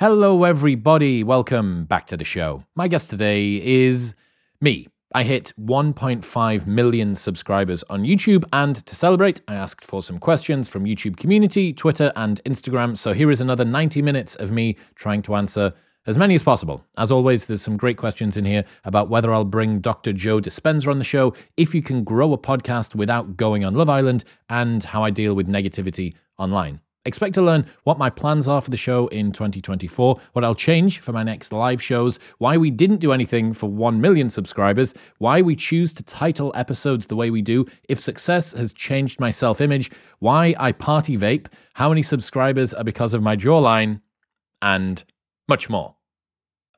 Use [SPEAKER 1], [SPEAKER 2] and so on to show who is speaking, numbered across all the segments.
[SPEAKER 1] Hello, everybody. Welcome back to the show. My guest today is me. I hit 1.5 million subscribers on YouTube, and to celebrate, I asked for some questions from YouTube community, Twitter, and Instagram. So here is another 90 minutes of me trying to answer as many as possible. As always, there's some great questions in here about whether I'll bring Dr. Joe Dispenza on the show, if you can grow a podcast without going on Love Island, and how I deal with negativity online. Expect to learn what my plans are for the show in 2024, what I'll change for my next live shows, why we didn't do anything for 1 million subscribers, why we choose to title episodes the way we do, if success has changed my self image, why I party vape, how many subscribers are because of my jawline, and much more.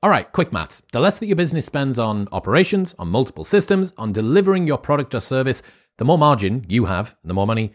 [SPEAKER 1] All right, quick maths. The less that your business spends on operations, on multiple systems, on delivering your product or service, the more margin you have, the more money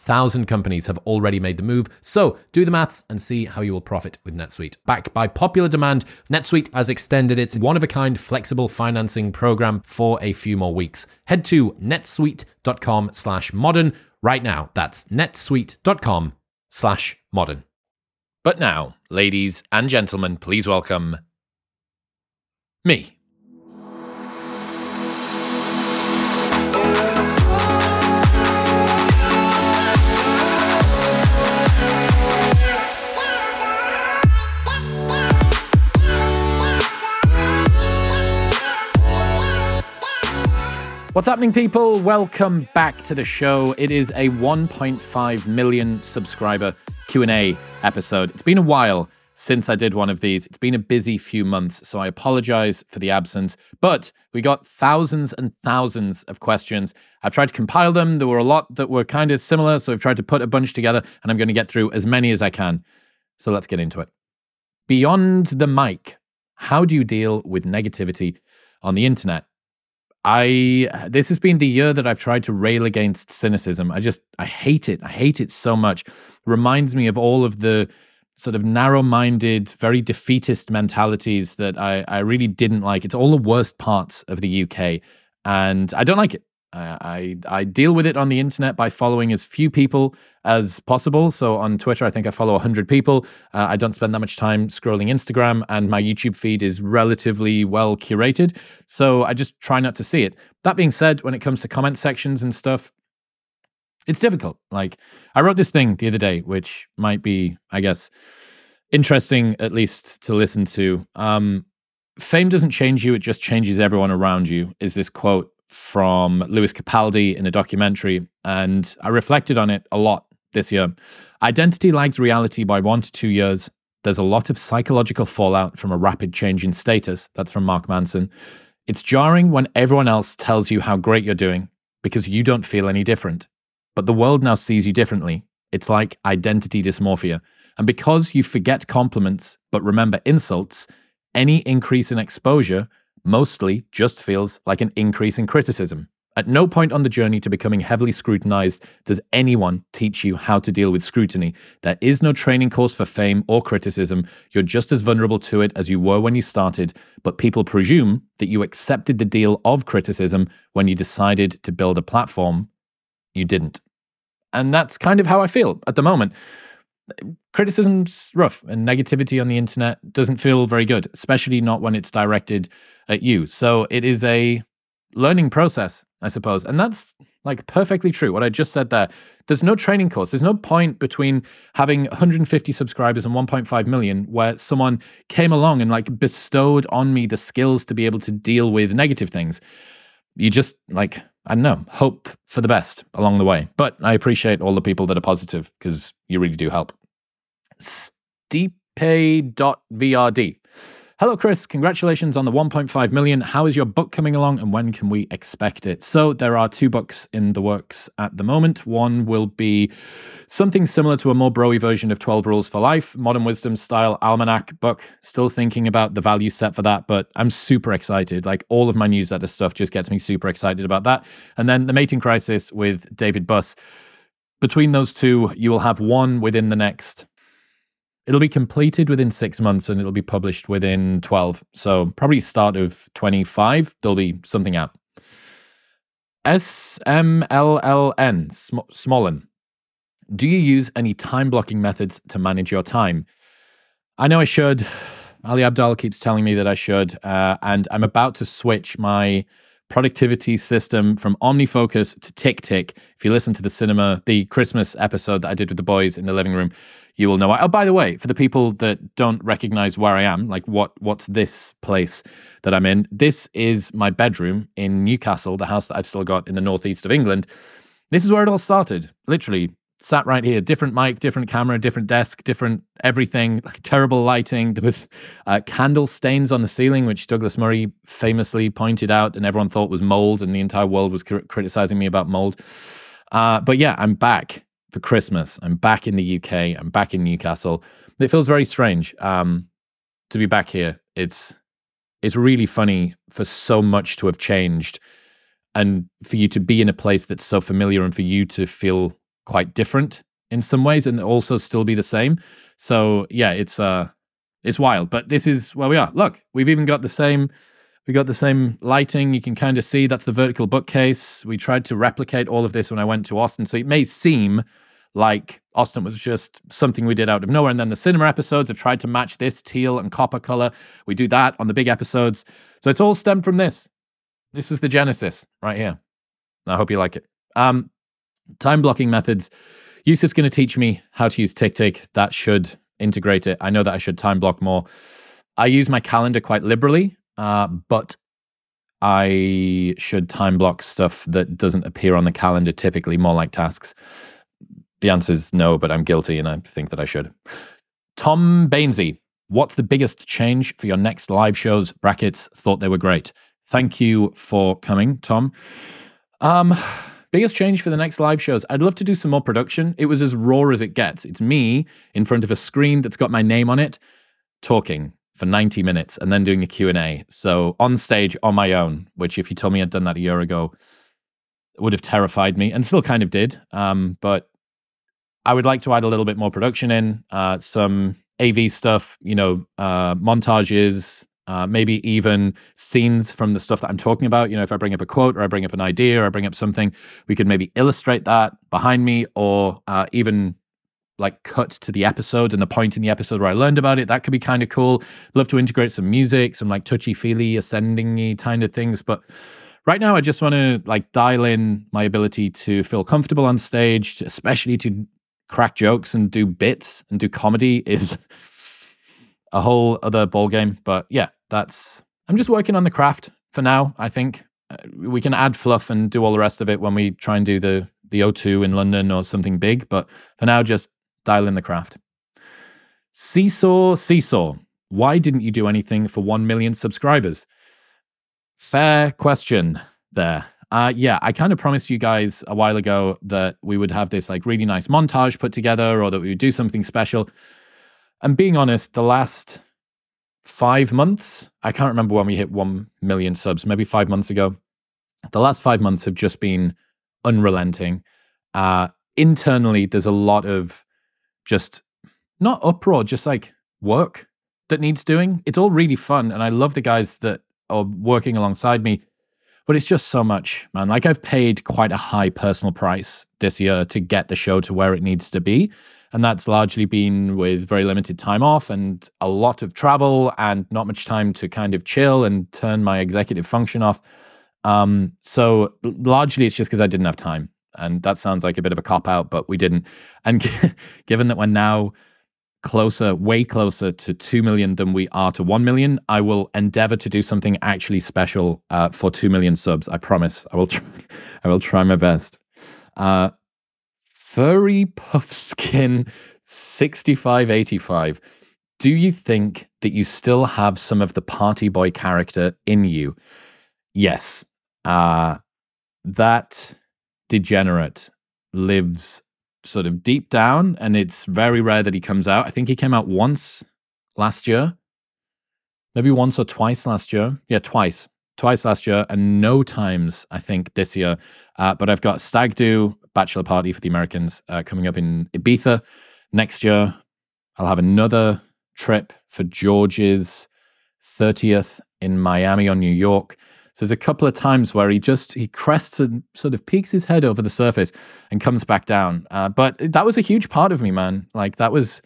[SPEAKER 1] 37,000 companies have already made the move, so do the maths and see how you will profit with NetSuite. Backed by popular demand, NetSuite has extended its one of a kind flexible financing program for a few more weeks. Head to netsuite.com slash modern right now. That's netsuite.com slash modern. But now, ladies and gentlemen, please welcome me. What's happening, people? Welcome back to the show. It is a 1.5 million subscriber Q&A episode. It's been a while since I did one of these. It's been a busy few months, so I apologize for the absence. But we got thousands and thousands of questions. I've tried to compile them. There were a lot that were kind of similar, so I've tried to put a bunch together, and I'm going to get through as many as I can. So let's get into it. Beyond the mic, how do you deal with negativity on the internet? I this has been the year that I've tried to rail against cynicism. I just I hate it. I hate it so much. Reminds me of all of the sort of narrow-minded, very defeatist mentalities that I, I really didn't like. It's all the worst parts of the UK, and I don't like it. I, I deal with it on the internet by following as few people as possible. So on Twitter, I think I follow 100 people. Uh, I don't spend that much time scrolling Instagram, and my YouTube feed is relatively well curated. So I just try not to see it. That being said, when it comes to comment sections and stuff, it's difficult. Like I wrote this thing the other day, which might be, I guess, interesting at least to listen to. Um, Fame doesn't change you; it just changes everyone around you. Is this quote from Lewis Capaldi in a documentary, and I reflected on it a lot this year. Identity lags reality by one to two years. There's a lot of psychological fallout from a rapid change in status. That's from Mark Manson. It's jarring when everyone else tells you how great you're doing because you don't feel any different. But the world now sees you differently. It's like identity dysmorphia. And because you forget compliments but remember insults, any increase in exposure mostly just feels like an increase in criticism. At no point on the journey to becoming heavily scrutinized does anyone teach you how to deal with scrutiny. There is no training course for fame or criticism. You're just as vulnerable to it as you were when you started, but people presume that you accepted the deal of criticism when you decided to build a platform. You didn't. And that's kind of how I feel at the moment criticism's rough and negativity on the internet doesn't feel very good, especially not when it's directed at you. So it is a learning process, I suppose. And that's like perfectly true. What I just said there. There's no training course. There's no point between having 150 subscribers and 1.5 million where someone came along and like bestowed on me the skills to be able to deal with negative things. You just like, I don't know, hope for the best along the way. But I appreciate all the people that are positive because you really do help. Stipe.vrd Hello, Chris. Congratulations on the 1.5 million. How is your book coming along and when can we expect it? So, there are two books in the works at the moment. One will be something similar to a more broy version of 12 Rules for Life, Modern Wisdom style almanac book. Still thinking about the value set for that, but I'm super excited. Like all of my newsletter stuff just gets me super excited about that. And then The Mating Crisis with David Buss. Between those two, you will have one within the next It'll be completed within six months and it'll be published within 12. So, probably start of 25, there'll be something out. SMLLN, Sm-. Do you use any time blocking methods to manage your time? I know I should. Ali Abdaal keeps telling me that I should. Uh, and I'm about to switch my productivity system from OmniFocus to TickTick. If you listen to the cinema, the Christmas episode that I did with the boys in the living room, you will know. Oh, by the way, for the people that don't recognize where I am, like what what's this place that I'm in? This is my bedroom in Newcastle, the house that I've still got in the northeast of England. This is where it all started. Literally sat right here, different mic, different camera, different desk, different everything, like terrible lighting. There was uh, candle stains on the ceiling, which Douglas Murray famously pointed out, and everyone thought was mold, and the entire world was cr- criticizing me about mold. Uh, but yeah, I'm back for Christmas. I'm back in the UK. I'm back in Newcastle. It feels very strange um, to be back here. It's it's really funny for so much to have changed, and for you to be in a place that's so familiar, and for you to feel quite different in some ways, and also still be the same. So yeah, it's uh, it's wild. But this is where we are. Look, we've even got the same we got the same lighting. You can kind of see that's the vertical bookcase. We tried to replicate all of this when I went to Austin. So it may seem like Austin was just something we did out of nowhere. And then the cinema episodes have tried to match this teal and copper color. We do that on the big episodes. So it's all stemmed from this. This was the genesis right here. I hope you like it. Um, time blocking methods. Yusuf's going to teach me how to use TickTick. That should integrate it. I know that I should time block more. I use my calendar quite liberally, uh, but I should time block stuff that doesn't appear on the calendar typically, more like tasks. The answer is no, but I'm guilty and I think that I should. Tom Bainsey, what's the biggest change for your next live shows? Brackets, thought they were great. Thank you for coming, Tom. Um, biggest change for the next live shows. I'd love to do some more production. It was as raw as it gets. It's me in front of a screen that's got my name on it, talking for 90 minutes and then doing a Q&A. So on stage on my own, which if you told me I'd done that a year ago, would have terrified me and still kind of did. Um, but I would like to add a little bit more production in, uh, some AV stuff, you know, uh, montages, uh, maybe even scenes from the stuff that I'm talking about. You know, if I bring up a quote or I bring up an idea or I bring up something, we could maybe illustrate that behind me or uh, even like cut to the episode and the point in the episode where I learned about it. That could be kind of cool. Love to integrate some music, some like touchy feely, ascending kind of things. But right now, I just want to like dial in my ability to feel comfortable on stage, especially to crack jokes and do bits and do comedy is a whole other ball game. But yeah, that's I'm just working on the craft for now. I think uh, we can add fluff and do all the rest of it when we try and do the the O2 in London or something big. But for now, just dial in the craft. Seesaw, Seesaw. Why didn't you do anything for 1 million subscribers? Fair question there. Uh, yeah, I kind of promised you guys a while ago that we would have this like really nice montage put together or that we would do something special. And being honest, the last five months, I can't remember when we hit 1 million subs, maybe five months ago. The last five months have just been unrelenting. Uh, internally, there's a lot of just not uproar, just like work that needs doing. It's all really fun. And I love the guys that are working alongside me but it's just so much, man. Like I've paid quite a high personal price this year to get the show to where it needs to be. And that's largely been with very limited time off and a lot of travel and not much time to kind of chill and turn my executive function off. Um, so largely it's just because I didn't have time. And that sounds like a bit of a cop out, but we didn't. And given that we're now closer, way closer to 2 million than we are to 1 million, I will endeavor to do something actually special uh, for 2 million subs. I promise. I will try, I will try my best. Uh, furry puff skin 6585. Do you think that you still have some of the party boy character in you? Yes. Uh, that degenerate lives sort of deep down, and it's very rare that he comes out. I think he came out once last year, maybe once or twice last year. Yeah, twice. Twice last year, and no times, I think, this year. Uh, but I've got Stag Do, Bachelor Party for the Americans uh, coming up in Ibiza next year. I'll have another trip for George's 30th in Miami or New York. So there's a couple of times where he just he crests and sort of peeks his head over the surface and comes back down. Uh, but that was a huge part of me, man. Like that was,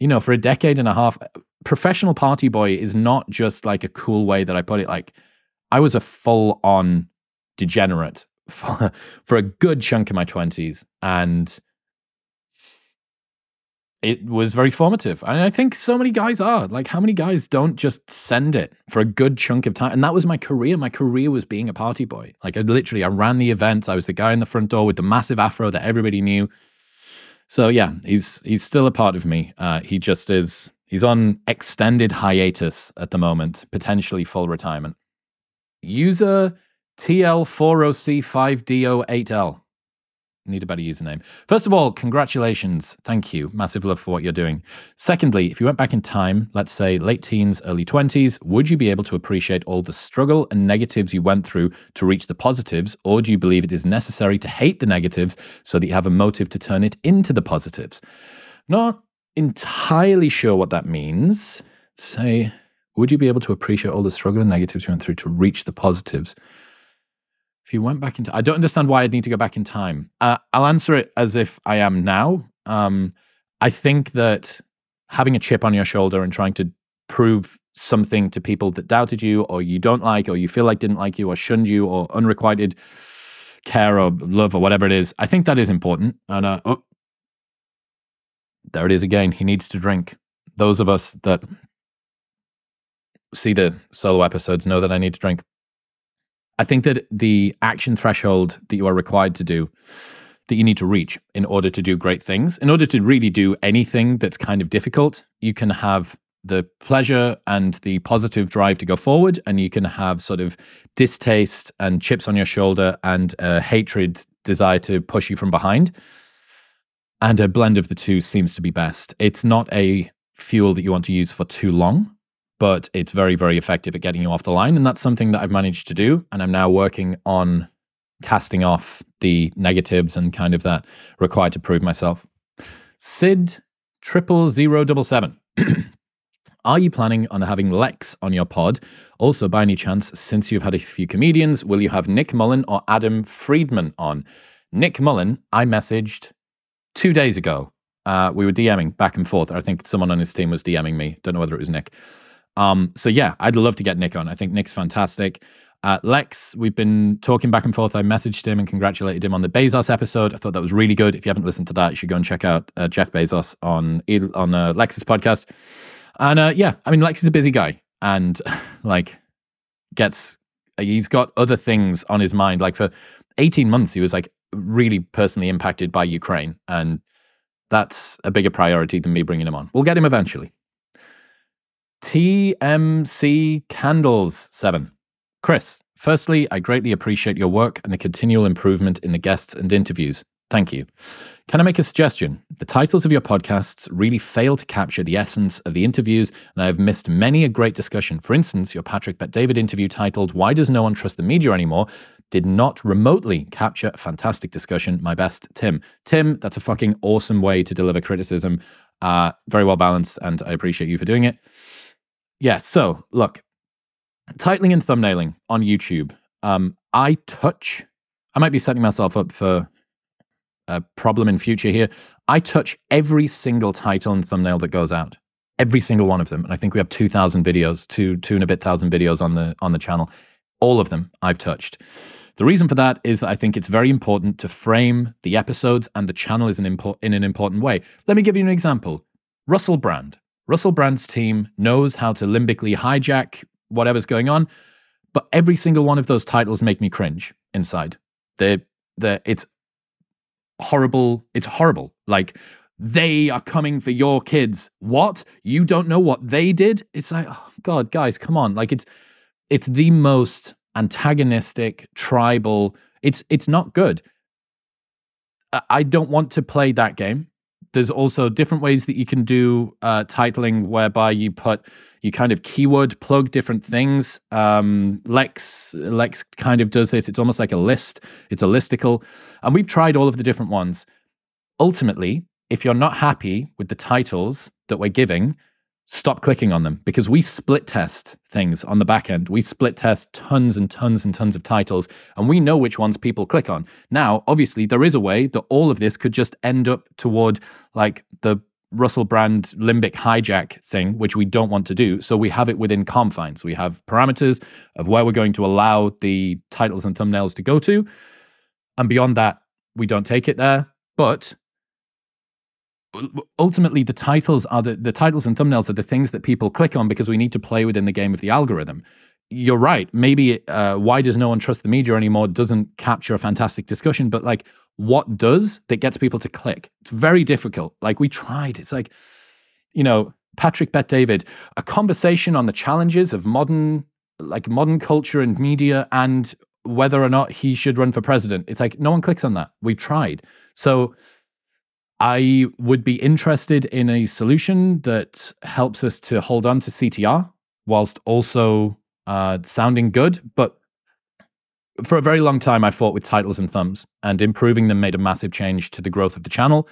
[SPEAKER 1] you know, for a decade and a half, professional party boy is not just like a cool way that I put it. Like I was a full on degenerate for, for a good chunk of my twenties, and it was very formative. And I think so many guys are. Like, how many guys don't just send it for a good chunk of time? And that was my career. My career was being a party boy. Like, I literally, I ran the events. I was the guy in the front door with the massive afro that everybody knew. So yeah, he's he's still a part of me. Uh, he just is. He's on extended hiatus at the moment, potentially full retirement. User TL40C5DO8L need a better username. First of all, congratulations. Thank you. Massive love for what you're doing. Secondly, if you went back in time, let's say late teens, early 20s, would you be able to appreciate all the struggle and negatives you went through to reach the positives? Or do you believe it is necessary to hate the negatives so that you have a motive to turn it into the positives? Not entirely sure what that means. Say, would you be able to appreciate all the struggle and negatives you went through to reach the positives? If you went back into, I don't understand why I'd need to go back in time. Uh, I'll answer it as if I am now. Um, I think that having a chip on your shoulder and trying to prove something to people that doubted you or you don't like or you feel like didn't like you or shunned you or unrequited care or love or whatever it is, I think that is important. And uh, oh, there it is again. He needs to drink. Those of us that see the solo episodes know that I need to drink. I think that the action threshold that you are required to do, that you need to reach in order to do great things, in order to really do anything that's kind of difficult, you can have the pleasure and the positive drive to go forward, and you can have sort of distaste and chips on your shoulder and a hatred desire to push you from behind. And a blend of the two seems to be best. It's not a fuel that you want to use for too long but it's very, very effective at getting you off the line. And that's something that I've managed to do. And I'm now working on casting off the negatives and kind of that required to prove myself. Sid triple zero double seven. Are you planning on having Lex on your pod? Also, by any chance, since you've had a few comedians, will you have Nick Mullen or Adam Friedland on? Nick Mullen, I messaged two days ago. Uh, we were DMing back and forth. I think someone on his team was DMing me. Don't know whether it was Nick. Um, so yeah, I'd love to get Nick on. I think Nick's fantastic. Uh, Lex, we've been talking back and forth. I messaged him and congratulated him on the Bezos episode. I thought that was really good. If you haven't listened to that, you should go and check out uh, Jeff Bezos on on uh, Lex's podcast. And uh, yeah, I mean, Lex is a busy guy and like gets he's got other things on his mind. Like for 18 months, he was like really personally impacted by Ukraine, and that's a bigger priority than me bringing him on. We'll get him eventually. TMC Candles 7. Chris, firstly, I greatly appreciate your work and the continual improvement in the guests and interviews. Thank you. Can I make a suggestion? The titles of your podcasts really fail to capture the essence of the interviews, and I have missed many a great discussion. For instance, your Patrick Bet David interview titled Why Does No One Trust the Media Anymore? did not remotely capture a fantastic discussion. My best, Tim. Tim, that's a fucking awesome way to deliver criticism. Uh, very well balanced, and I appreciate you for doing it. Yeah. So look, titling and thumbnailing on YouTube. Um, I touch. I might be setting myself up for a problem in future here. I touch every single title and thumbnail that goes out. Every single one of them. And I think we have two thousand videos, two two and a bit thousand videos on the on the channel. All of them I've touched. The reason for that is that I think it's very important to frame the episodes and the channel is an import, in an important way. Let me give you an example. Russell Brand. Russell Brand's team knows how to limbically hijack whatever's going on, but every single one of those titles make me cringe inside. They, they, it's horrible. It's horrible. Like they are coming for your kids. What? You don't know what they did? It's like, oh God, guys, come on. Like it's it's the most antagonistic, tribal. It's it's not good. I don't want to play that game. There's also different ways that you can do uh, titling whereby you put you kind of keyword plug different things. Um, Lex Lex kind of does this. It's almost like a list. It's a listicle, and we've tried all of the different ones. Ultimately, if you're not happy with the titles that we're giving, stop clicking on them because we split test things on the back end. We split test tons and tons and tons of titles, and we know which ones people click on. Now, obviously, there is a way that all of this could just end up toward like the Russell Brand limbic hijack thing, which we don't want to do. So we have it within confines. We have parameters of where we're going to allow the titles and thumbnails to go to. And beyond that, we don't take it there. But ultimately the titles are the, the titles and thumbnails are the things that people click on because we need to play within the game of the algorithm. You're right. Maybe uh, why does no one trust the media anymore doesn't capture a fantastic discussion but like what does that gets people to click? It's very difficult. Like we tried. It's like you know patrick bet david a conversation on the challenges of modern like modern culture and media and whether or not he should run for president. It's like no one clicks on that. We've tried. So I would be interested in a solution that helps us to hold on to CTR whilst also uh, sounding good. But for a very long time, I fought with titles and thumbs, and improving them made a massive change to the growth of the channel.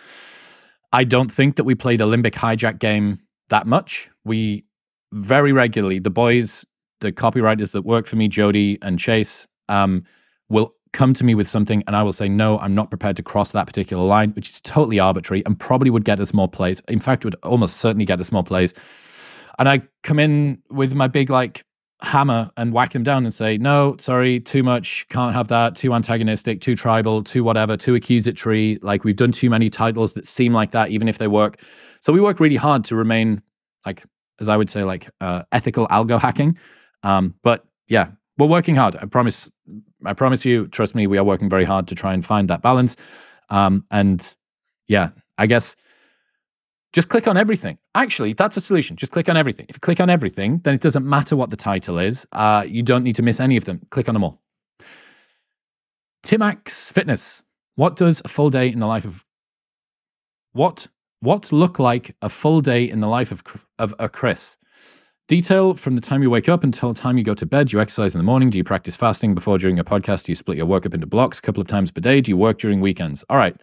[SPEAKER 1] I don't think that we played a Limbic hijack game that much. We very regularly, the boys, the copywriters that work for me, Jody and Chase, um, will come to me with something and I will say, no, I'm not prepared to cross that particular line, which is totally arbitrary and probably would get us more plays. In fact, it would almost certainly get us more plays. And I come in with my big like hammer and whack them down and say, no, sorry, too much, can't have that, too antagonistic, too tribal, too whatever, too accusatory. Like we've done too many titles that seem like that, even if they work. So we work really hard to remain like, as I would say, like uh, ethical algo hacking. Um, but yeah, we're working hard. I promise. I promise you. Trust me. We are working very hard to try and find that balance. Um, and yeah, I guess just click on everything. Actually, that's a solution. Just click on everything. If you click on everything, then it doesn't matter what the title is. Uh, you don't need to miss any of them. Click on them all. Timax Fitness. What does a full day in the life of what what look like a full day in the life of of a Chris? Detail from the time you wake up until the time you go to bed. Do you exercise in the morning? Do you practice fasting before during a podcast? Do you split your work up into blocks a couple of times per day? Do you work during weekends? All right,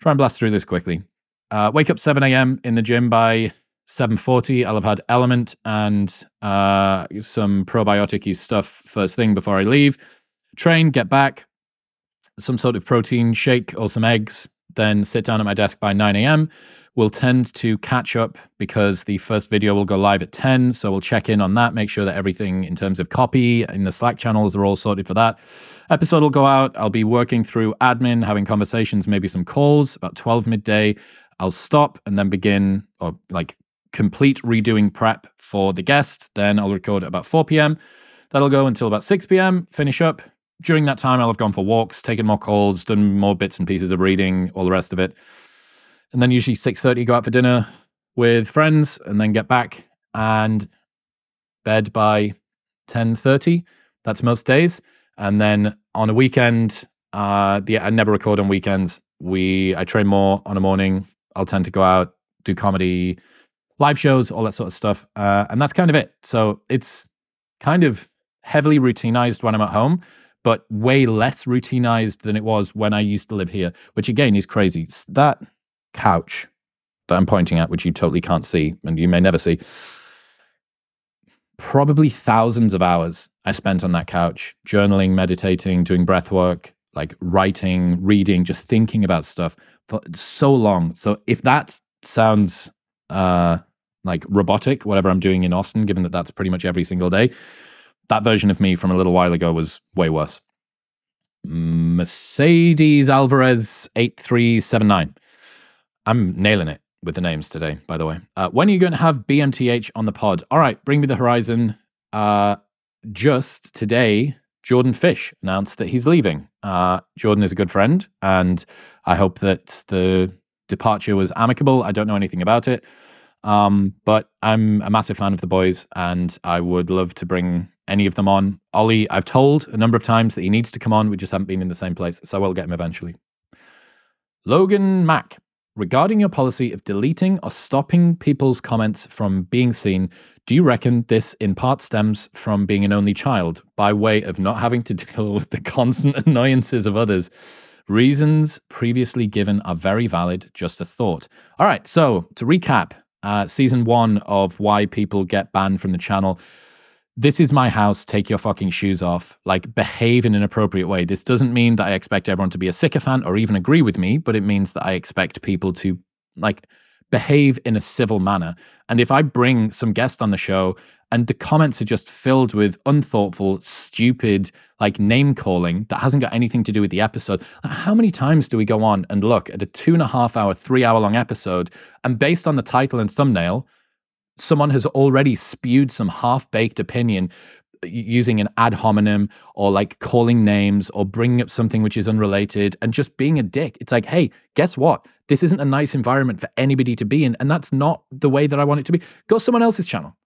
[SPEAKER 1] try and blast through this quickly. Uh, wake up 7 a.m. in the gym by 7.40. I'll have had LMNT and uh, some probiotic stuff first thing before I leave. Train, get back, some sort of protein shake or some eggs, then sit down at my desk by 9 a.m we'll tend to catch up because the first video will go live at 10. So we'll check in on that, make sure that everything in terms of copy in the Slack channels are all sorted for that. Episode will go out. I'll be working through admin, having conversations, maybe some calls about 12 midday. I'll stop and then begin or like complete redoing prep for the guest. Then I'll record at about 4 p.m. That'll go until about 6 p.m., finish up. During that time, I'll have gone for walks, taken more calls, done more bits and pieces of reading, all the rest of it and then usually 6.30 go out for dinner with friends and then get back and bed by 10.30 that's most days. And then on a weekend uh yeah i never record on weekends. We i train more on a morning. I'll tend to go out do comedy live shows all that sort of stuff uh, and that's kind of it. So it's kind of heavily routinized when i'm at home but way less routinized than it was when i used to live here which again is crazy. That couch that I'm pointing at, which you totally can't see and you may never see, probably thousands of hours I spent on that couch, journaling, meditating, doing breath work, like writing, reading, just thinking about stuff for so long. So if that sounds uh, like robotic, whatever I'm doing in Austin, given that that's pretty much every single day, that version of me from a little while ago was way worse. Mercedes Alvarez 8379. I'm nailing it with the names today, by the way. Uh, when are you going to have BMTH on the pod? All right, bring me the horizon. Uh, just today, Jordan Fish announced that he's leaving. Uh, Jordan is a good friend, and I hope that the departure was amicable. I don't know anything about it. Um, but I'm a massive fan of the boys and I would love to bring any of them on. Ollie, I've told a number of times that he needs to come on. We just haven't been in the same place. So we'll get him eventually. Logan Mack, regarding your policy of deleting or stopping people's comments from being seen, do you reckon this in part stems from being an only child by way of not having to deal with the constant annoyances of others? Reasons previously given are very valid, just a thought. All right, so to recap, uh, season one of why people get banned from the channel this is my house, take your fucking shoes off, like behave in an appropriate way. This doesn't mean that I expect everyone to be a sycophant or even agree with me, but it means that I expect people to like behave in a civil manner. And if I bring some guest on the show and the comments are just filled with unthoughtful, stupid, like name calling that hasn't got anything to do with the episode, how many times do we go on and look at a two and a half hour, three hour long episode and based on the title and thumbnail, someone has already spewed some half baked opinion uh, using an ad hominem or like calling names or bringing up something which is unrelated and just being a dick. It's like, hey, guess what? This isn't a nice environment for anybody to be in. And that's not the way that I want it to be. Go someone else's channel.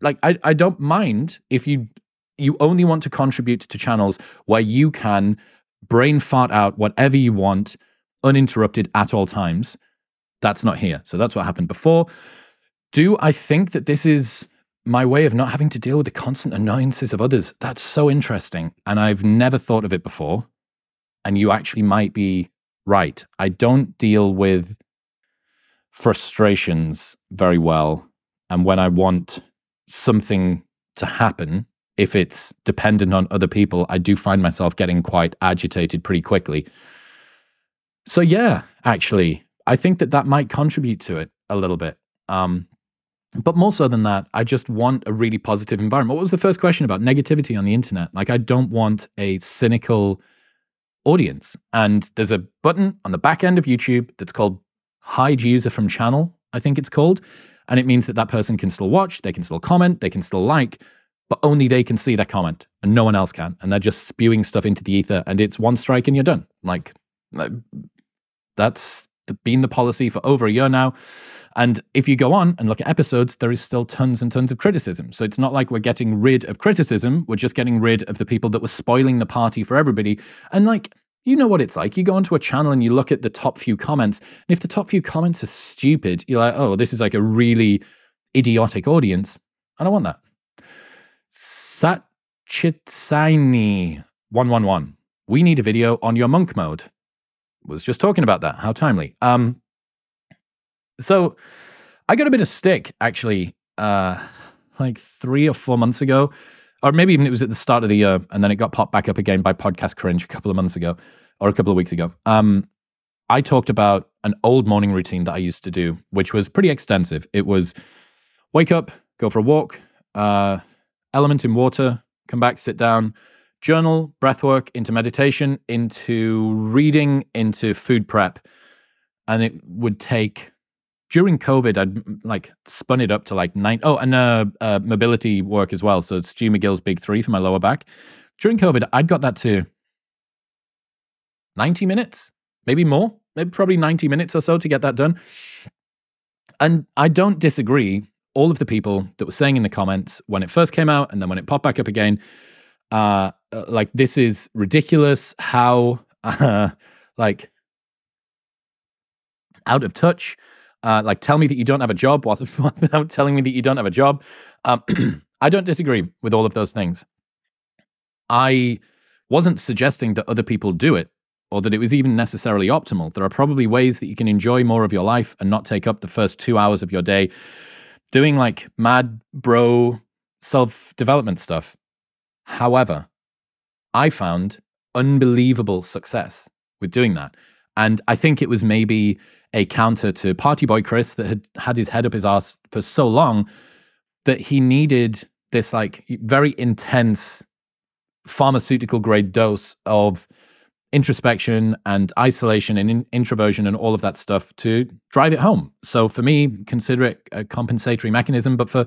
[SPEAKER 1] Like, I, I don't mind if you you only want to contribute to channels where you can brain fart out whatever you want uninterrupted at all times. That's not here. So that's what happened before. Do I think that this is my way of not having to deal with the constant annoyances of others? That's so interesting. And I've never thought of it before. And you actually might be right. I don't deal with frustrations very well. And when I want something to happen, if it's dependent on other people, I do find myself getting quite agitated pretty quickly. So, yeah, actually, I think that that might contribute to it a little bit. Um, but more so than that, I just want a really positive environment. What was the first question about negativity on the internet? Like, I don't want a cynical audience. And there's a button on the back end of YouTube that's called hide user from channel, I think it's called. And it means that that person can still watch, they can still comment, they can still like, but only they can see that comment and no one else can. And they're just spewing stuff into the ether and it's one strike and you're done. Like, that's been the policy for over a year now. And if you go on and look at episodes, there is still tons and tons of criticism. So it's not like we're getting rid of criticism, we're just getting rid of the people that were spoiling the party for everybody. And like, you know what it's like. You go onto a channel and you look at the top few comments, and if the top few comments are stupid, you're like, oh, this is like a really idiotic audience. I don't want that. Satchitsaini111. We need a video on your monk mode. Was just talking about that. How timely. Um, so I got a bit of stick actually, uh, like three or four months ago, or maybe even it was at the start of the year, and then it got popped back up again by Podcast Cringe a couple of months ago or a couple of weeks ago. Um, I talked about an old morning routine that I used to do, which was pretty extensive. It was wake up, go for a walk, uh, LMNT in water, come back, sit down, journal, breath work, into meditation, into reading, into food prep. And it would take during COVID, I'd like spun it up to like nine. Oh, and uh, uh, mobility work as well. So it's Stu McGill's big three for my lower back. During COVID, I'd got that to 90 minutes, maybe more, maybe probably 90 minutes or so to get that done. And I don't disagree. All of the people that were saying in the comments when it first came out and then when it popped back up again, uh, uh like this is ridiculous. How, uh, like, out of touch uh, like, tell me that you don't have a job without telling me that you don't have a job. Um, I don't disagree with all of those things. I wasn't suggesting that other people do it or that it was even necessarily optimal. There are probably ways that you can enjoy more of your life and not take up the first two hours of your day doing like mad bro self development stuff. However, I found unbelievable success with doing that. And I think it was maybe a counter to Party Boy Chris that had had his head up his ass for so long that he needed this like very intense pharmaceutical grade dose of introspection and isolation and in- introversion and all of that stuff to drive it home. So for me, consider it a compensatory mechanism. But for,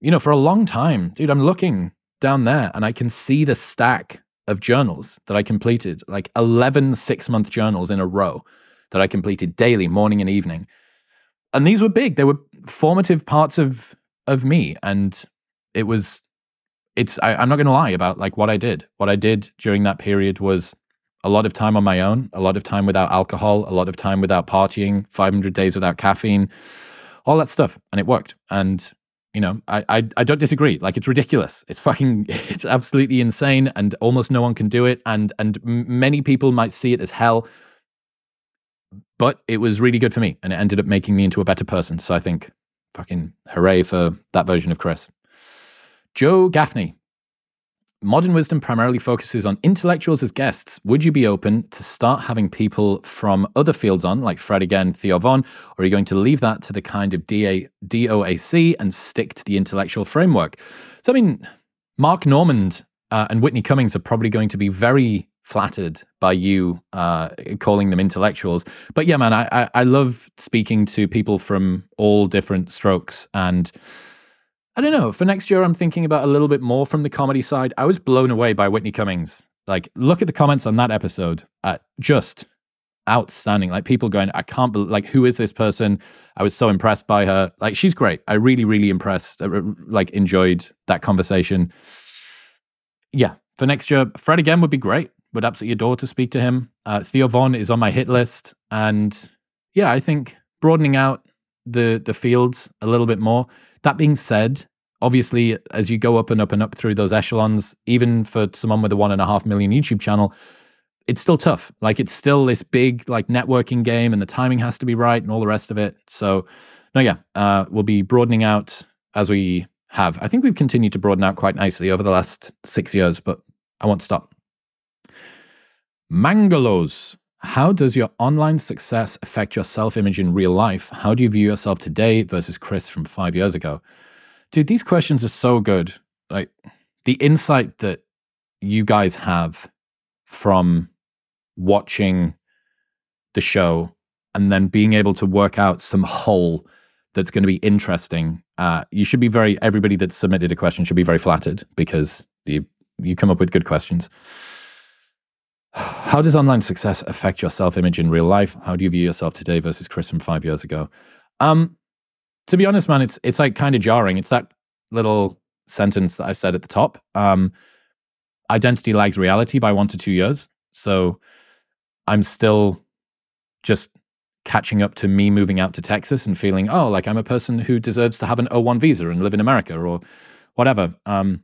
[SPEAKER 1] you know, for a long time, dude, I'm looking down there and I can see the stack of journals that I completed, like 11 six month journals in a row that I completed daily, morning and evening. And these were big. They were formative parts of of me. And it was it's I, I'm not gonna lie about like what I did. What I did during that period was a lot of time on my own, a lot of time without alcohol, a lot of time without partying, 500 days without caffeine, all that stuff. And it worked. And, you know, I, I, I don't disagree. Like, it's ridiculous. It's fucking, it's absolutely insane. And almost no one can do it. And, and many people might see it as hell. But it was really good for me. And it ended up making me into a better person. So I think, fucking hooray for that version of Chris. Joe Gaffney Modern Wisdom primarily focuses on intellectuals as guests. Would you be open to start having people from other fields on, like Fred again, Theo Von, or are you going to leave that to the kind of DA, DOAC and stick to the intellectual framework? So, I mean, Mark Normand uh, and Whitney Cummings are probably going to be very flattered by you uh, calling them intellectuals. But yeah, man, I, I, I love speaking to people from all different strokes and I don't know. For next year, I'm thinking about a little bit more from the comedy side. I was blown away by Whitney Cummings. Like, look at the comments on that episode. Uh, just outstanding. Like, people going, I can't believe, like, who is this person? I was so impressed by her. Like, she's great. I really, really impressed, uh, like, enjoyed that conversation. Yeah. For next year, Fred again would be great. Would absolutely adore to speak to him. Uh, Theo Von is on my hit list. And yeah, I think broadening out the the fields a little bit more. That being said, obviously, as you go up and up and up through those echelons, even for someone with a one and a half million YouTube channel, it's still tough. Like it's still this big like networking game, and the timing has to be right, and all the rest of it. So, no, yeah, uh, we'll be broadening out as we have. I think we've continued to broaden out quite nicely over the last six years, but I won't stop. Mangalos how does your online success affect your self image in real life? How do you view yourself today versus Chris from five years ago? Dude, these questions are so good. Like the insight that you guys have from watching the show and then being able to work out some whole that's going to be interesting. Uh, you should be very, everybody that submitted a question should be very flattered because you, you come up with good questions. How does online success affect your self image in real life? How do you view yourself today versus Chris from five years ago? Um, to be honest, man, it's it's like kind of jarring. It's that little sentence that I said at the top. Um, identity lags reality by one to two years. So I'm still just catching up to me moving out to Texas and feeling, oh, like I'm a person who deserves to have an O1 visa and live in America or whatever. Um,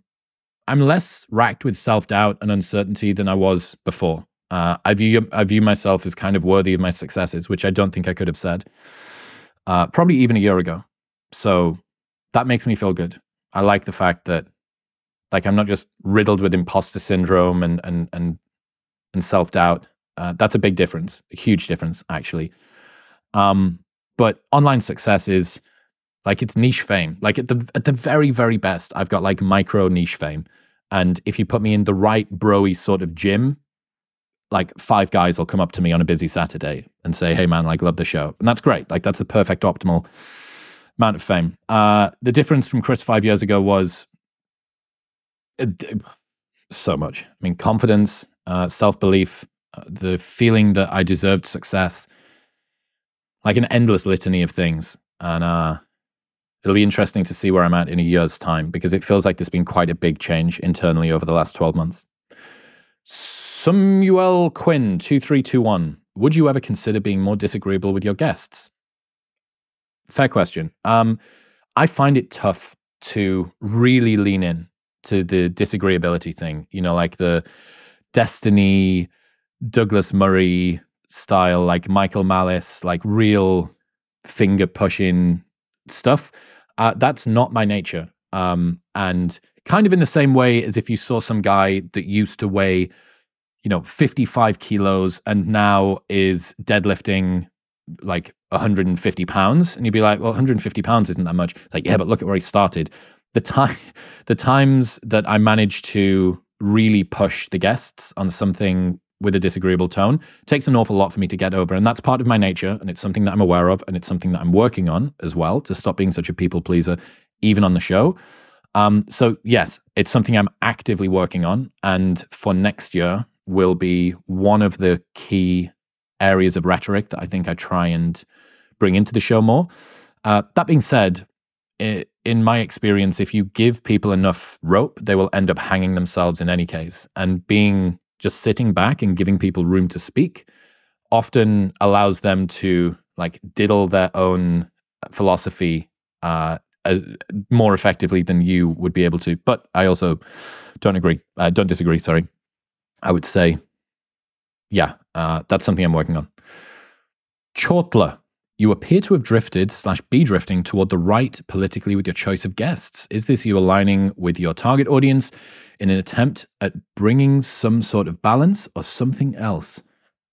[SPEAKER 1] I'm less racked with self doubt and uncertainty than I was before. Uh, I view I view myself as kind of worthy of my successes, which I don't think I could have said, uh, probably even a year ago. So that makes me feel good. I like the fact that, like, I'm not just riddled with imposter syndrome and and and and self doubt. Uh, that's a big difference, a huge difference actually. Um, but online success is like it's niche fame. Like at the at the very very best, I've got like micro niche fame. And if you put me in the right broy sort of gym, like five guys will come up to me on a busy Saturday and say, "Hey man, like love the show," and that's great. Like that's the perfect optimal amount of fame. Uh, the difference from Chris five years ago was uh, so much. I mean, confidence, uh, self belief, uh, the feeling that I deserved success, like an endless litany of things, and uh, it'll be interesting to see where I'm at in a year's time because it feels like there's been quite a big change internally over the last 12 months. Samuel Quinn, 2321. Would you ever consider being more disagreeable with your guests? Fair question. Um, I find it tough to really lean in to the disagreeability thing, you know, like the Destiny, Douglas Murray style, like Michael Malice, like real finger pushing stuff. Uh, that's not my nature. Um, and kind of in the same way as if you saw some guy that used to weigh, you know, 55 kilos and now is deadlifting like 150 pounds. And you'd be like, well, 150 pounds isn't that much. It's like, yeah, but look at where he started. The time, the times that I managed to really push the guests on something with a disagreeable tone takes an awful lot for me to get over. And that's part of my nature. And it's something that I'm aware of. And it's something that I'm working on as well to stop being such a people pleaser, even on the show. Um, so, yes, it's something I'm actively working on. And for next year, will be one of the key areas of rhetoric that I think I try and bring into the show more. Uh, that being said, in my experience, if you give people enough rope, they will end up hanging themselves in any case. And being just sitting back and giving people room to speak often allows them to like diddle their own philosophy uh, uh, more effectively than you would be able to. But I also don't agree. Uh, don't disagree. Sorry. I would say, yeah, uh, that's something I'm working on. Chortler you appear to have drifted slash be drifting toward the right politically with your choice of guests. Is this you aligning with your target audience in an attempt at bringing some sort of balance or something else?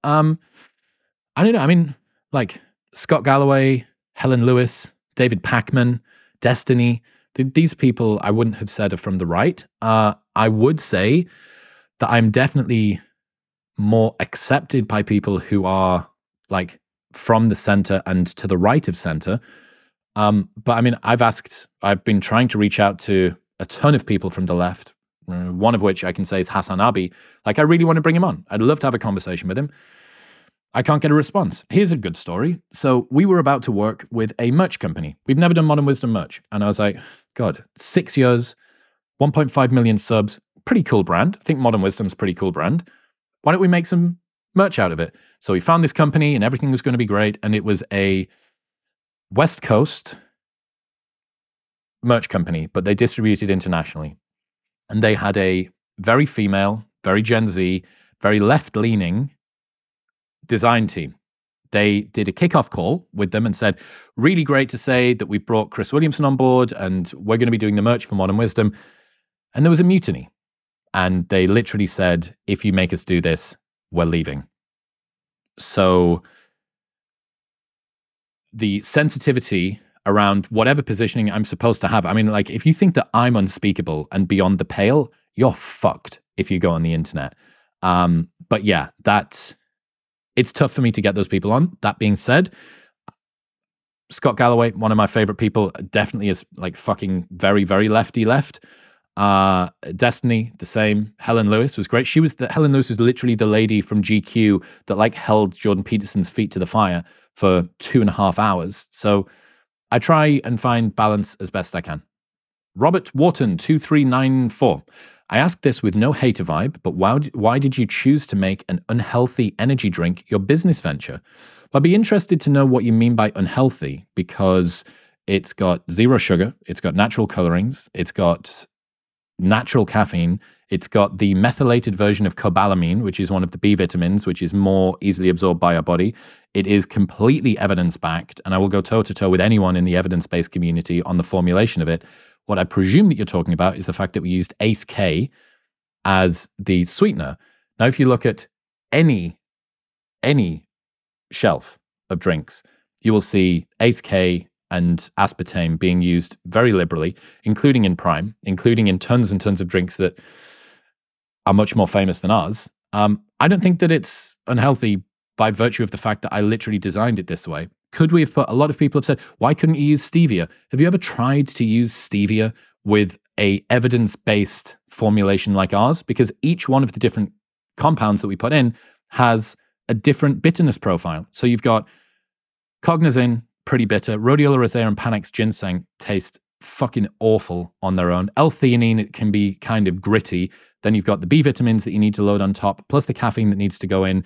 [SPEAKER 1] Um, I don't know. I mean, like Scott Galloway, Helen Lewis, David Pakman, Destiny. Th- these people I wouldn't have said are from the right. Uh, I would say that I'm definitely more accepted by people who are like from the center and to the right of center. Um, but I mean, I've asked, I've been trying to reach out to a ton of people from the left, uh, one of which I can say is Hassan Abi. Like, I really want to bring him on. I'd love to have a conversation with him. I can't get a response. Here's a good story. So, we were about to work with a merch company. We've never done Modern Wisdom merch. And I was like, God, six years, 1.5 million subs, pretty cool brand. I think Modern Wisdom's pretty cool brand. Why don't we make some merch out of it. So we found this company and everything was going to be great. And it was a West Coast merch company, but they distributed internationally. And they had a very female, very Gen Z, very left leaning design team. They did a kickoff call with them and said, Really great to say that we brought Chris Williamson on board and we're going to be doing the merch for Modern Wisdom. And there was a mutiny. And they literally said, If you make us do this, we're leaving. So the sensitivity around whatever positioning I'm supposed to have. I mean, like, if you think that I'm unspeakable and beyond the pale, you're fucked if you go on the internet. Um, but yeah, that's it's tough for me to get those people on. That being said, Scott Galloway, one of my favorite people, definitely is like fucking very, very lefty left. Uh, Destiny, the same. Helen Lewis was great. She was the Helen Lewis was literally the lady from GQ that like held Jordan Peterson's feet to the fire for two and a half hours. So I try and find balance as best I can. Robert Wharton, 2394. I ask this with no hater vibe, but why, why did you choose to make an unhealthy energy drink your business venture? Well, I'd be interested to know what you mean by unhealthy because it's got zero sugar, it's got natural colorings, it's got natural caffeine. It's got the methylated version of cobalamin, which is one of the B vitamins, which is more easily absorbed by our body. It is completely evidence backed, and I will go toe to toe with anyone in the evidence based community on the formulation of it. What I presume that you're talking about is the fact that we used ACE K as the sweetener. Now, if you look at any any shelf of drinks, you will see ACE K and aspartame being used very liberally, including in Prime, including in tons and tons of drinks that are much more famous than ours. Um, I don't think that it's unhealthy by virtue of the fact that I literally designed it this way. Could we have put a lot of people have said, why couldn't you use stevia? Have you ever tried to use stevia with a evidence-based formulation like ours? Because each one of the different compounds that we put in has a different bitterness profile. So you've got cognizin, pretty bitter. Rhodiola rosea and Panax ginseng taste fucking awful on their own. L-theanine can be kind of gritty. Then you've got the B vitamins that you need to load on top, plus the caffeine that needs to go in.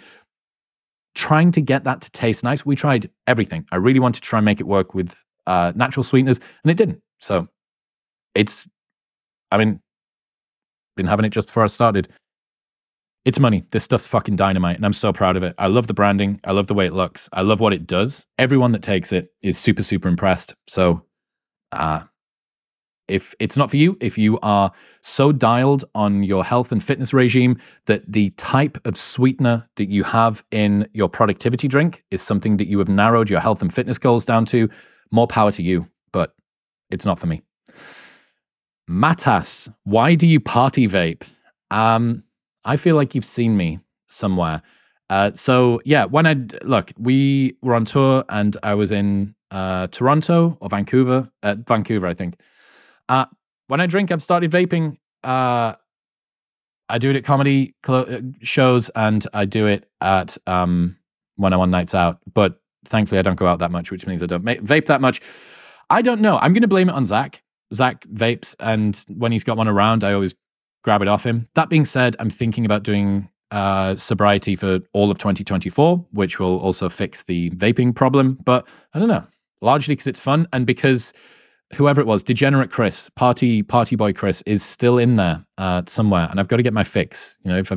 [SPEAKER 1] Trying to get that to taste nice. We tried everything. I really wanted to try and make it work with uh, natural sweeteners, and it didn't. So it's, I mean, been having it just before I started. It's money. This stuff's fucking dynamite, and I'm so proud of it. I love the branding. I love the way it looks. I love what it does. Everyone that takes it is super, super impressed. So, uh, if it's not for you, if you are so dialed on your health and fitness regime that the type of sweetener that you have in your productivity drink is something that you have narrowed your health and fitness goals down to, more power to you. But it's not for me. Matas, why do you party vape? Um, I feel like you've seen me somewhere. Uh, so yeah, when I look, we were on tour and I was in uh, Toronto or Vancouver, uh, Vancouver, I think. Uh, when I drink, I've started vaping. Uh, I do it at comedy cl- uh, shows and I do it at um, when I'm on nights out. But thankfully, I don't go out that much, which means I don't ma- vape that much. I don't know. I'm going to blame it on Zach. Zach vapes, and when he's got one around, I always grab it off him. That being said, I'm thinking about doing uh, sobriety for all of 2024, which will also fix the vaping problem. But I don't know, largely because it's fun and because whoever it was, degenerate Chris, party party boy Chris, is still in there uh, somewhere, and I've got to get my fix. You know, if I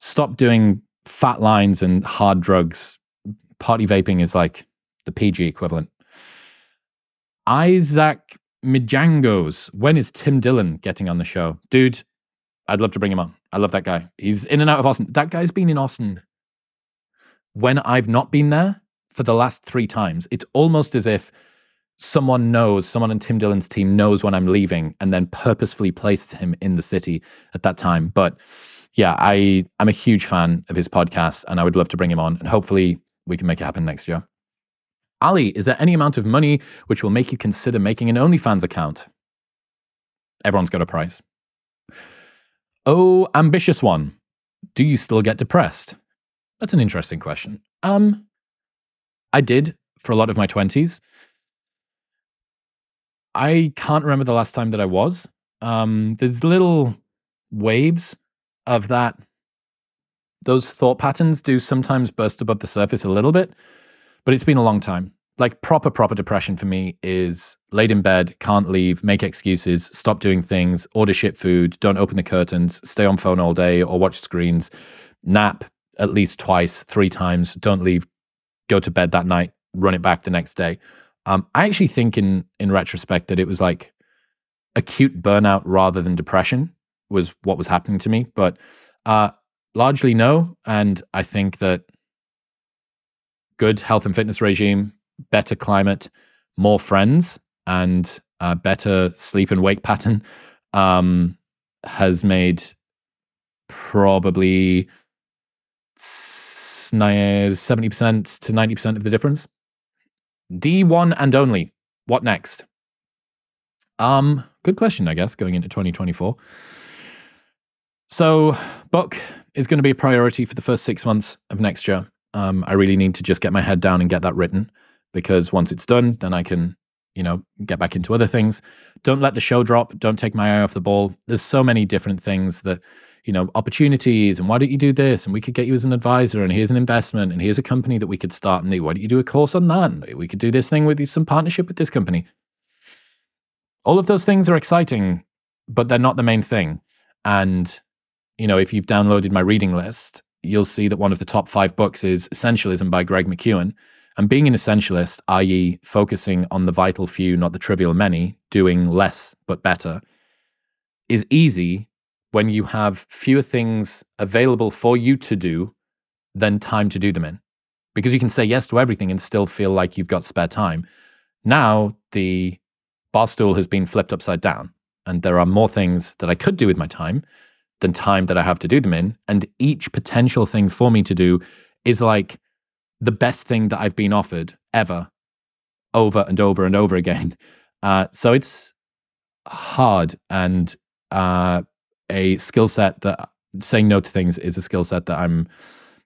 [SPEAKER 1] stop doing fat lines and hard drugs, party vaping is like the PG equivalent. Isaac Mijangos, when is Tim Dillon getting on the show, dude? I'd love to bring him on. I love that guy. He's in and out of Austin. That guy's been in Austin when I've not been there for the last three times. It's almost as if someone knows, someone in Tim Dillon's team knows when I'm leaving and then purposefully places him in the city at that time. But yeah, I, I'm a huge fan of his podcast and I would love to bring him on and hopefully we can make it happen next year. Ali, is there any amount of money which will make you consider making an OnlyFans account? Everyone's got a price. Oh, ambitious one. Do you still get depressed? That's an interesting question. Um, I did for a lot of my 20s. I can't remember the last time that I was. Um, there's little waves of that. Those thought patterns do sometimes burst above the surface a little bit, but it's been a long time. Like proper, proper depression for me is laid in bed, can't leave, make excuses, stop doing things, order shit food, don't open the curtains, stay on phone all day or watch screens, nap at least twice, three times, don't leave, go to bed that night, run it back the next day. Um, I actually think in in retrospect that it was like acute burnout rather than depression was what was happening to me. But uh, largely no, and I think that good health and fitness regime, better climate, more friends, and a better sleep and wake pattern um, has made probably 70% to 90% of the difference. D1 and only. What next? Um, good question, I guess, going into 2024. So, book is going to be a priority for the first six months of next year. Um, I really need to just get my head down and get that written because once it's done, then I can, you know, get back into other things. Don't let the show drop. Don't take my eye off the ball. There's so many different things that you know, opportunities and why don't you do this? And we could get you as an advisor and here's an investment and here's a company that we could start and why don't you do a course on that? And we could do this thing with some partnership with this company. All of those things are exciting, but they're not the main thing. And, you know, if you've downloaded my reading list, you'll see that one of the top five books is Essentialism by Greg McKeown. And being an essentialist, i.e., focusing on the vital few, not the trivial many, doing less but better, is easy when you have fewer things available for you to do than time to do them in. Because you can say yes to everything and still feel like you've got spare time. Now the bar stool has been flipped upside down, and there are more things that I could do with my time than time that I have to do them in. And each potential thing for me to do is like the best thing that I've been offered ever, over and over and over again. Uh, so it's hard and uh, a skill set that saying no to things is a skill set that I'm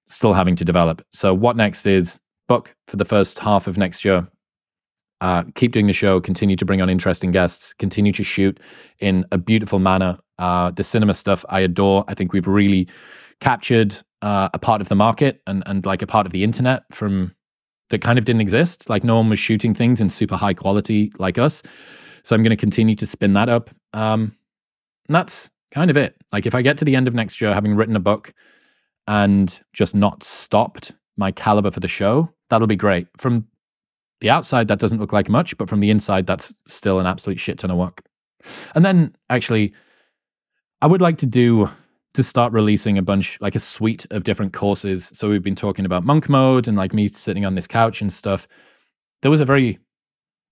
[SPEAKER 1] still having to develop. So what next is book for the first half of next year. Uh, keep doing the show, continue to bring on interesting guests, continue to shoot in a beautiful manner. Uh, the cinema stuff I adore. I think we've really captured uh, a part of the market and, and like a part of the internet from that kind of didn't exist. Like no one was shooting things in super high quality like us. So I'm going to continue to spin that up. Um, that's kind of it. Like if I get to the end of next year having written a book and just not stopped my caliber for the show, that'll be great. From the outside, that doesn't look like much, but from the inside, that's still an absolute shit ton of work. And then actually, I would like to do to start releasing a bunch, like a suite of different courses. So we've been talking about monk mode and like me sitting on this couch and stuff. There was a very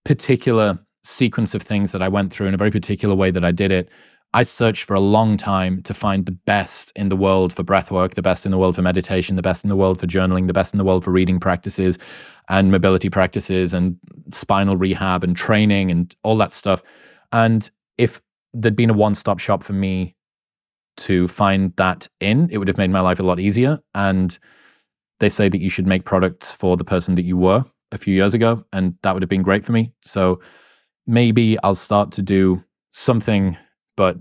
[SPEAKER 1] particular sequence of things that I went through in a very particular way that I did it I searched for a long time to find the best in the world for breath work, the best in the world for meditation, the best in the world for journaling, the best in the world for reading practices and mobility practices and spinal rehab and training and all that stuff. And if there'd been a one stop shop for me to find that in, it would have made my life a lot easier. And they say that you should make products for the person that you were a few years ago, and that would have been great for me. So maybe I'll start to do something, but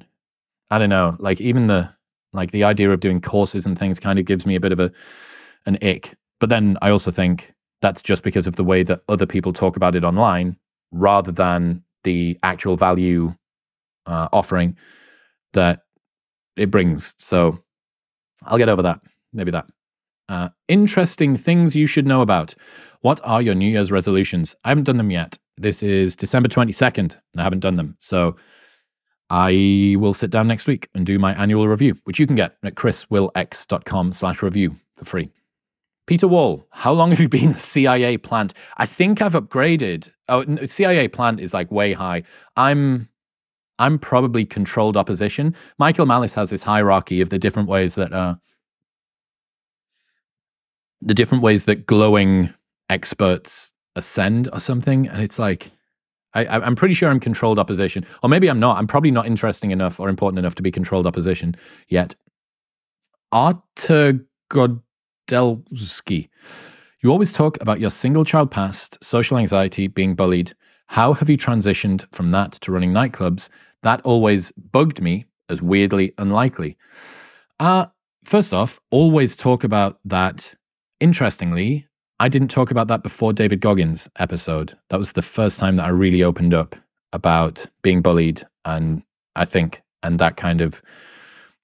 [SPEAKER 1] I don't know. Like even the like the idea of doing courses and things kind of gives me a bit of a an ick. But then I also think that's just because of the way that other people talk about it online, rather than the actual value uh, offering that it brings. So I'll get over that. Maybe that. Uh, interesting things you should know about. What are your New Year's resolutions? I haven't done them yet. This is December 22nd, and I haven't done them. So I will sit down next week and do my annual review, which you can get at chriswillx.com slash review for free. Peter Wall, how long have you been a CIA plant? I think I've upgraded. Oh, CIA plant is like way high. I'm I'm probably controlled opposition. Michael Malice has this hierarchy of the different ways that uh, the different ways that glowing experts ascend or something, and it's like I, I'm pretty sure I'm controlled opposition, or maybe I'm not. I'm probably not interesting enough or important enough to be controlled opposition yet. Artur Godelski, you always talk about your single child past, social anxiety, being bullied. How have you transitioned from that to running nightclubs? That always bugged me as weirdly unlikely. Uh, first off, always talk about that. Interestingly, I didn't talk about that before David Goggins' episode. That was the first time that I really opened up about being bullied and I think, and that kind of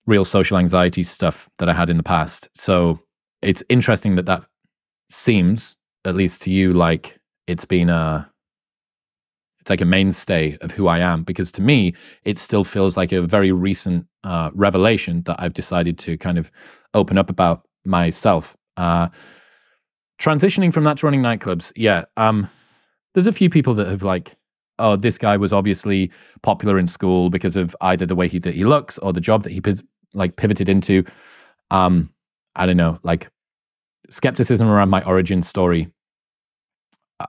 [SPEAKER 1] real social anxiety stuff that I had in the past. So it's interesting that that seems, at least to you, like it's been a it's like a mainstay of who I am because to me it still feels like a very recent uh, revelation that I've decided to kind of open up about myself. Uh, transitioning from that to running nightclubs, yeah. Um, there's a few people that have like, oh, this guy was obviously popular in school because of either the way he that he looks or the job that he like pivoted into. Um, I don't know, like skepticism around my origin story. Uh,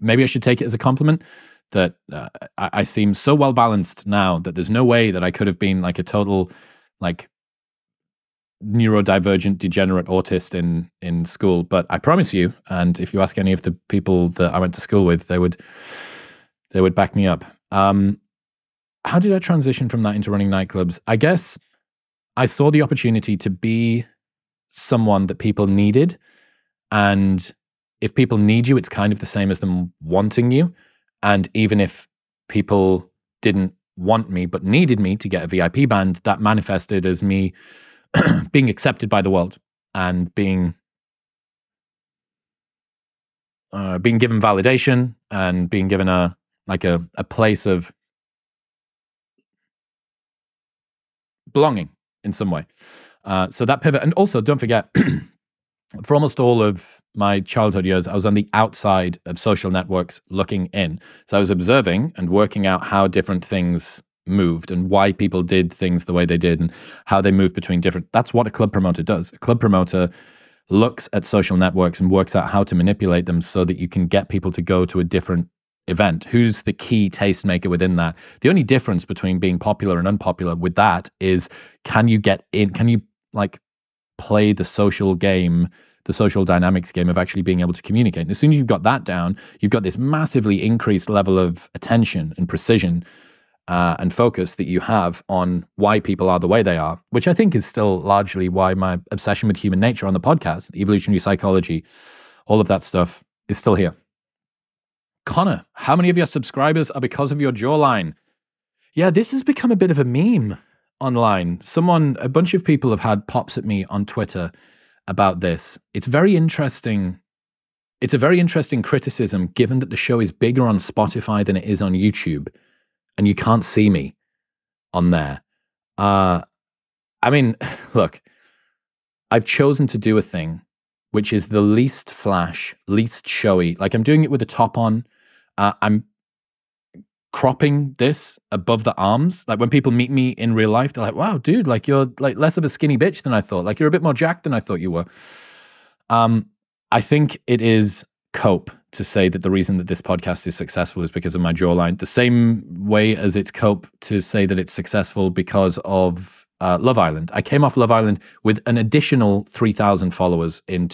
[SPEAKER 1] maybe I should take it as a compliment that uh, I, I seem so well balanced now that there's no way that I could have been like a total like neurodivergent degenerate autist in in school but i promise you and if you ask any of the people that i went to school with they would they would back me up. Um how did i transition from that into running nightclubs? I guess i saw the opportunity to be someone that people needed and if people need you it's kind of the same as them wanting you and even if people didn't want me but needed me to get a vip band that manifested as me being accepted by the world and being uh, being given validation and being given a like a, a place of belonging in some way. Uh, so that pivot, and also don't forget, for almost all of my childhood years, I was on the outside of social networks looking in. So I was observing and working out how different things moved and why people did things the way they did and how they moved between different that's what a club promoter does. A club promoter looks at social networks and works out how to manipulate them so that you can get people to go to a different event. Who's the key tastemaker within that? The only difference between being popular and unpopular with that is can you get in can you like play the social game the social dynamics game of actually being able to communicate and as soon as you've got that down you've got this massively increased level of attention and precision uh, and focus that you have on why people are the way they are, which I think is still largely why my obsession with human nature on the podcast, evolutionary psychology, all of that stuff is still here. Connor, how many of your subscribers are because of your jawline? Yeah, this has become a bit of a meme online. Someone, a bunch of people have had pops at me on Twitter about this. It's very interesting. It's a very interesting criticism given that the show is bigger on Spotify than it is on YouTube and you can't see me on there. Uh, I mean, look, I've chosen to do a thing which is the least flash, least showy. Like I'm doing it with a top on. Uh, I'm cropping this above the arms. Like when people meet me in real life, they're like, "Wow, dude, like you're like less of a skinny bitch than I thought. Like you're a bit more jacked than I thought you were." Um, I think it is cope to say that the reason that this podcast is successful is because of my jawline. The same way as it's cope to say that it's successful because of uh, Love Island. I came off Love Island with an additional 3,000 followers in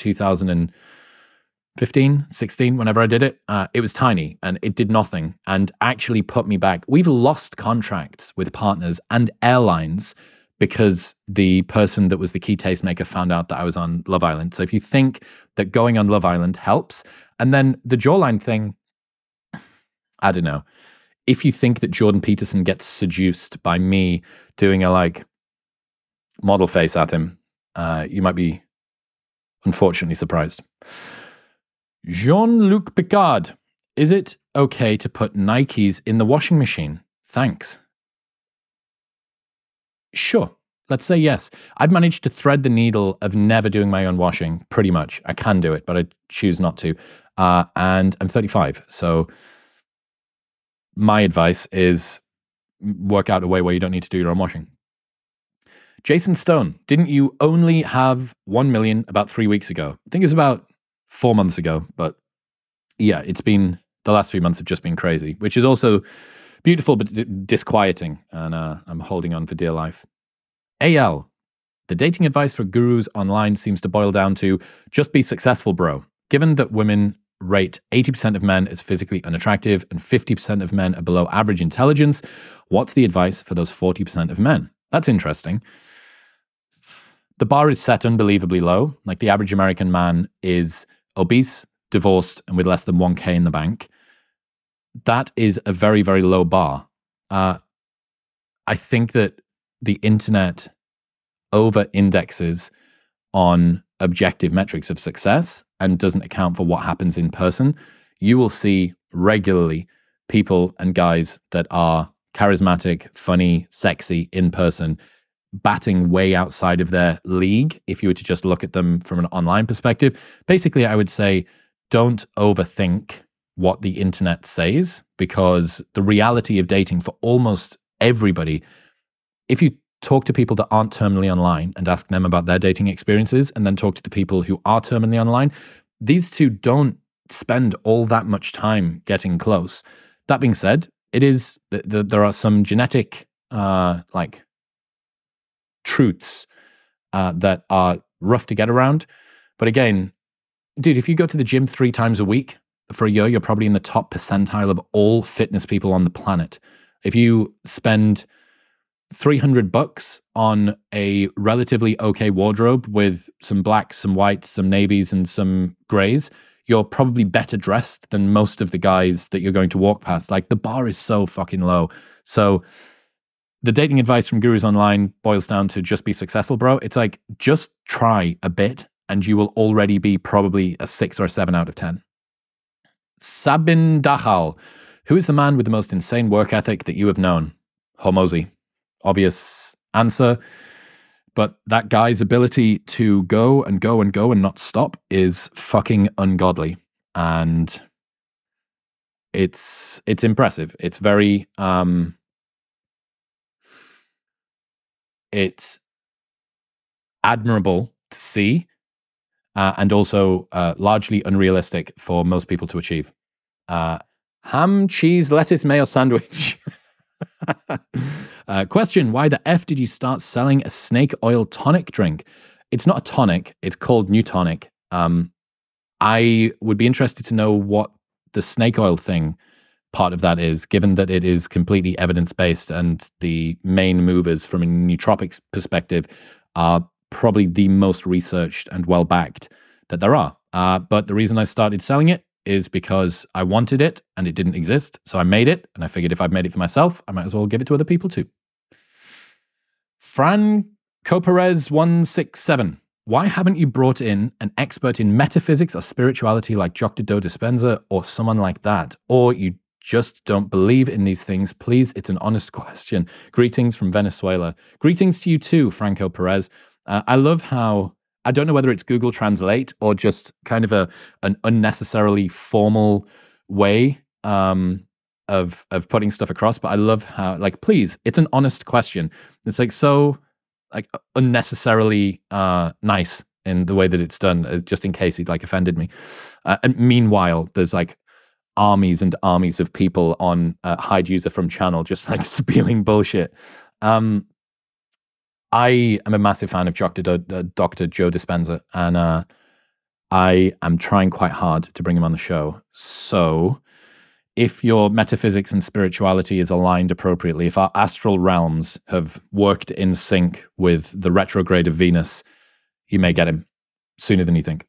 [SPEAKER 1] 2015, 16, whenever I did it. Uh, it was tiny and it did nothing and actually put me back. We've lost contracts with partners and airlines because the person that was the key tastemaker found out that I was on Love Island. So if you think that going on Love Island helps, and then the jawline thing, I don't know. If you think that Jordan Peterson gets seduced by me doing a like model face at him, uh, you might be unfortunately surprised. Jean Luc Picard, is it okay to put Nikes in the washing machine? Thanks. Sure. Let's say yes. I've managed to thread the needle of never doing my own washing pretty much. I can do it, but I choose not to. Uh, and I'm 35. So my advice is work out a way where you don't need to do your own washing. Jason Stone, didn't you only have 1 million about three weeks ago? I think it was about four months ago, but yeah, it's been the last few months have just been crazy, which is also beautiful but disquieting. And uh, I'm holding on for dear life. AL, the dating advice for gurus online seems to boil down to just be successful, bro. Given that women rate 80% of men as physically unattractive and 50% of men are below average intelligence, what's the advice for those 40% of men? That's interesting the bar is set unbelievably low. Like the average American man is obese, divorced, and with less than 1K in the bank. That is a very, very low bar. Uh, I think that the internet over indexes on objective metrics of success and doesn't account for what happens in person. You will see regularly people and guys that are charismatic, funny, sexy in person batting way outside of their league if you were to just look at them from an online perspective. Basically, I would say don't overthink what the internet says because the reality of dating for almost everybody, if you talk to people that aren't terminally online and ask them about their dating experiences and then talk to the people who are terminally online, these two don't spend all that much time getting close. That being said, it is there are some genetic uh, like truths uh, that are rough to get around. But again, dude, if you go to the gym three times a week for a year, you're probably in the top percentile of all fitness people on the planet. If you spend 300 bucks on a relatively okay wardrobe with some blacks, some whites, some navies, and some grays, you're probably better dressed than most of the guys that you're going to walk past. Like the bar is so fucking low. So the dating advice from gurus online boils down to just be successful, bro. It's like just try a bit and you will already be probably a six or a seven out of 10. Sabin Dahal, who is the man with the most insane work ethic that you have known? Hormozi. Obvious answer. But that guy's ability to go and go and go and not stop is fucking ungodly. And it's it's impressive. It's very um it's admirable to see uh, and also uh, largely unrealistic for most people to achieve. Uh, ham, cheese, lettuce, mayo sandwich. Uh, question Why the F did you start selling a snake oil tonic drink? It's not a tonic, it's called Neutonic. Um, I would be interested to know what the snake oil thing part of that is, given that it is completely evidence based and the main movers from a nootropics perspective are probably the most researched and well backed that there are. Uh, but the reason I started selling it is because I wanted it and it didn't exist. So I made it and I figured if I've made it for myself, I might as well give it to other people too. Fran Coperez 167. Why haven't you brought in an expert in metaphysics or spirituality like Dr. Joe Dispenza or someone like that? Or you just don't believe in these things, please, it's an honest question. Greetings from Venezuela. Greetings to you too, Franco Perez. Uh, I love how I don't know whether it's Google Translate or just kind of a an unnecessarily formal way um, of of putting stuff across. But I love how like please, it's an honest question. It's like so like unnecessarily uh, nice in the way that it's done, uh, just in case he like offended me. Uh, and meanwhile, there's like armies and armies of people on uh, hide user from channel just like spewing bullshit. Um, I am a massive fan of Dr. Do, uh, Dr. Joe Dispenza, and uh, I am trying quite hard to bring him on the show. So, if your metaphysics and spirituality is aligned appropriately, if our astral realms have worked in sync with the retrograde of Venus, you may get him sooner than you think.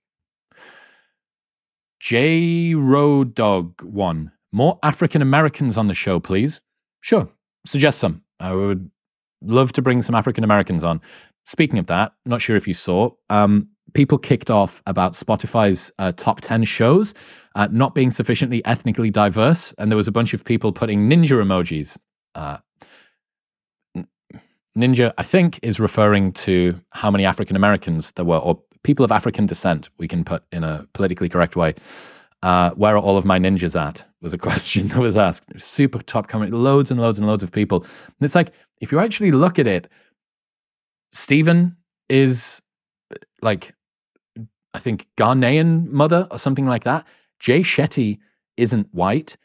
[SPEAKER 1] J Road Dog one. More African Americans on the show, please. Sure, suggest some. I would love to bring some African Americans on. Speaking of that, not sure if you saw, um, people kicked off about Spotify's uh, top 10 shows uh, not being sufficiently ethnically diverse. And there was a bunch of people putting ninja emojis. Uh, ninja, I think, is referring to how many African Americans there were, or people of African descent, we can put in a politically correct way. Uh, where are all of my ninjas at? Was a question that was asked. Super top comment, loads and loads and loads of people. And it's like, if you actually look at it, Steven is like, I think Ghanaian mother or something like that. Jay Shetty isn't white.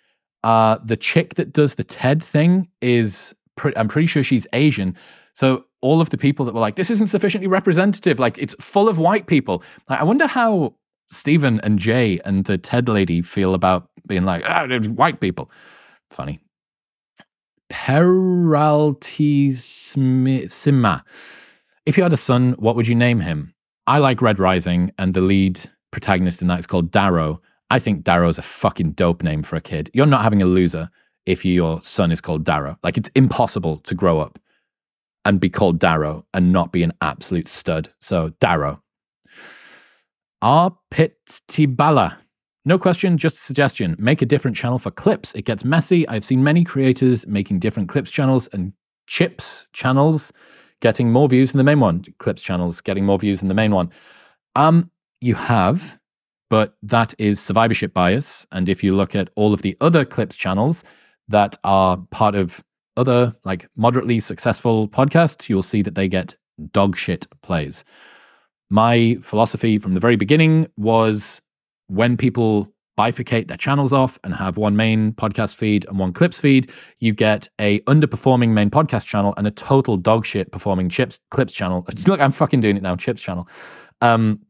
[SPEAKER 1] Uh, the chick that does the TED thing is, pre- I'm pretty sure she's Asian. So all of the people that were like, this isn't sufficiently representative, like it's full of white people. I wonder how Steven and Jay and the TED lady feel about being like, ah, white people. Funny. Peraltissima. If you had a son, what would you name him? I like Red Rising, and the lead protagonist in that is called Darrow. I think Darrow's a fucking dope name for a kid. You're not having a loser if your son is called Darrow. Like, it's impossible to grow up and be called Darrow and not be an absolute stud. So, Darrow. Arpitibala. No question, just a suggestion. Make a different channel for clips. It gets messy. I've seen many creators making different clips channels and chips channels getting more views than the main one. Clips channels getting more views than the main one. Um, you have, but that is survivorship bias. And if you look at all of the other clips channels that are part of other like moderately successful podcasts, you'll see that they get dog shit plays. My philosophy from the very beginning was when people bifurcate their channels off and have one main podcast feed and one clips feed, you get a underperforming main podcast channel and a total dog shit performing chips clips channel. Look, I'm fucking doing it now, chips channel. Um,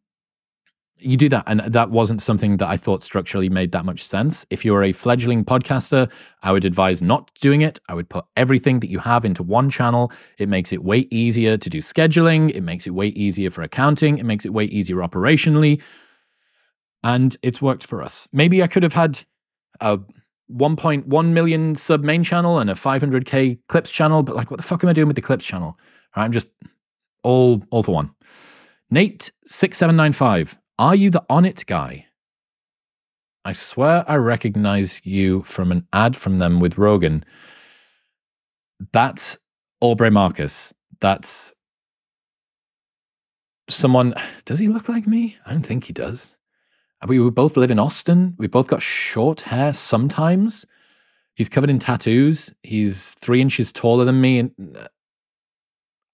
[SPEAKER 1] you do that, and that wasn't something that I thought structurally made that much sense. If you're a fledgling podcaster, I would advise not doing it. I would put everything that you have into one channel. It makes it way easier to do scheduling. It makes it way easier for accounting. It makes it way easier operationally and it's worked for us. Maybe I could have had a 1.1 million sub main channel and a 500k clips channel, but like, what the fuck am I doing with the clips channel? I'm just all all for one. Nate six seven nine five. Are you the Onnit guy? I swear I recognize you from an ad from them with Rogan. That's Aubrey Marcus. That's someone. Does he look like me? I don't think he does. We, we both live in Austin. We've both got short hair sometimes. He's covered in tattoos. He's three inches taller than me. And uh,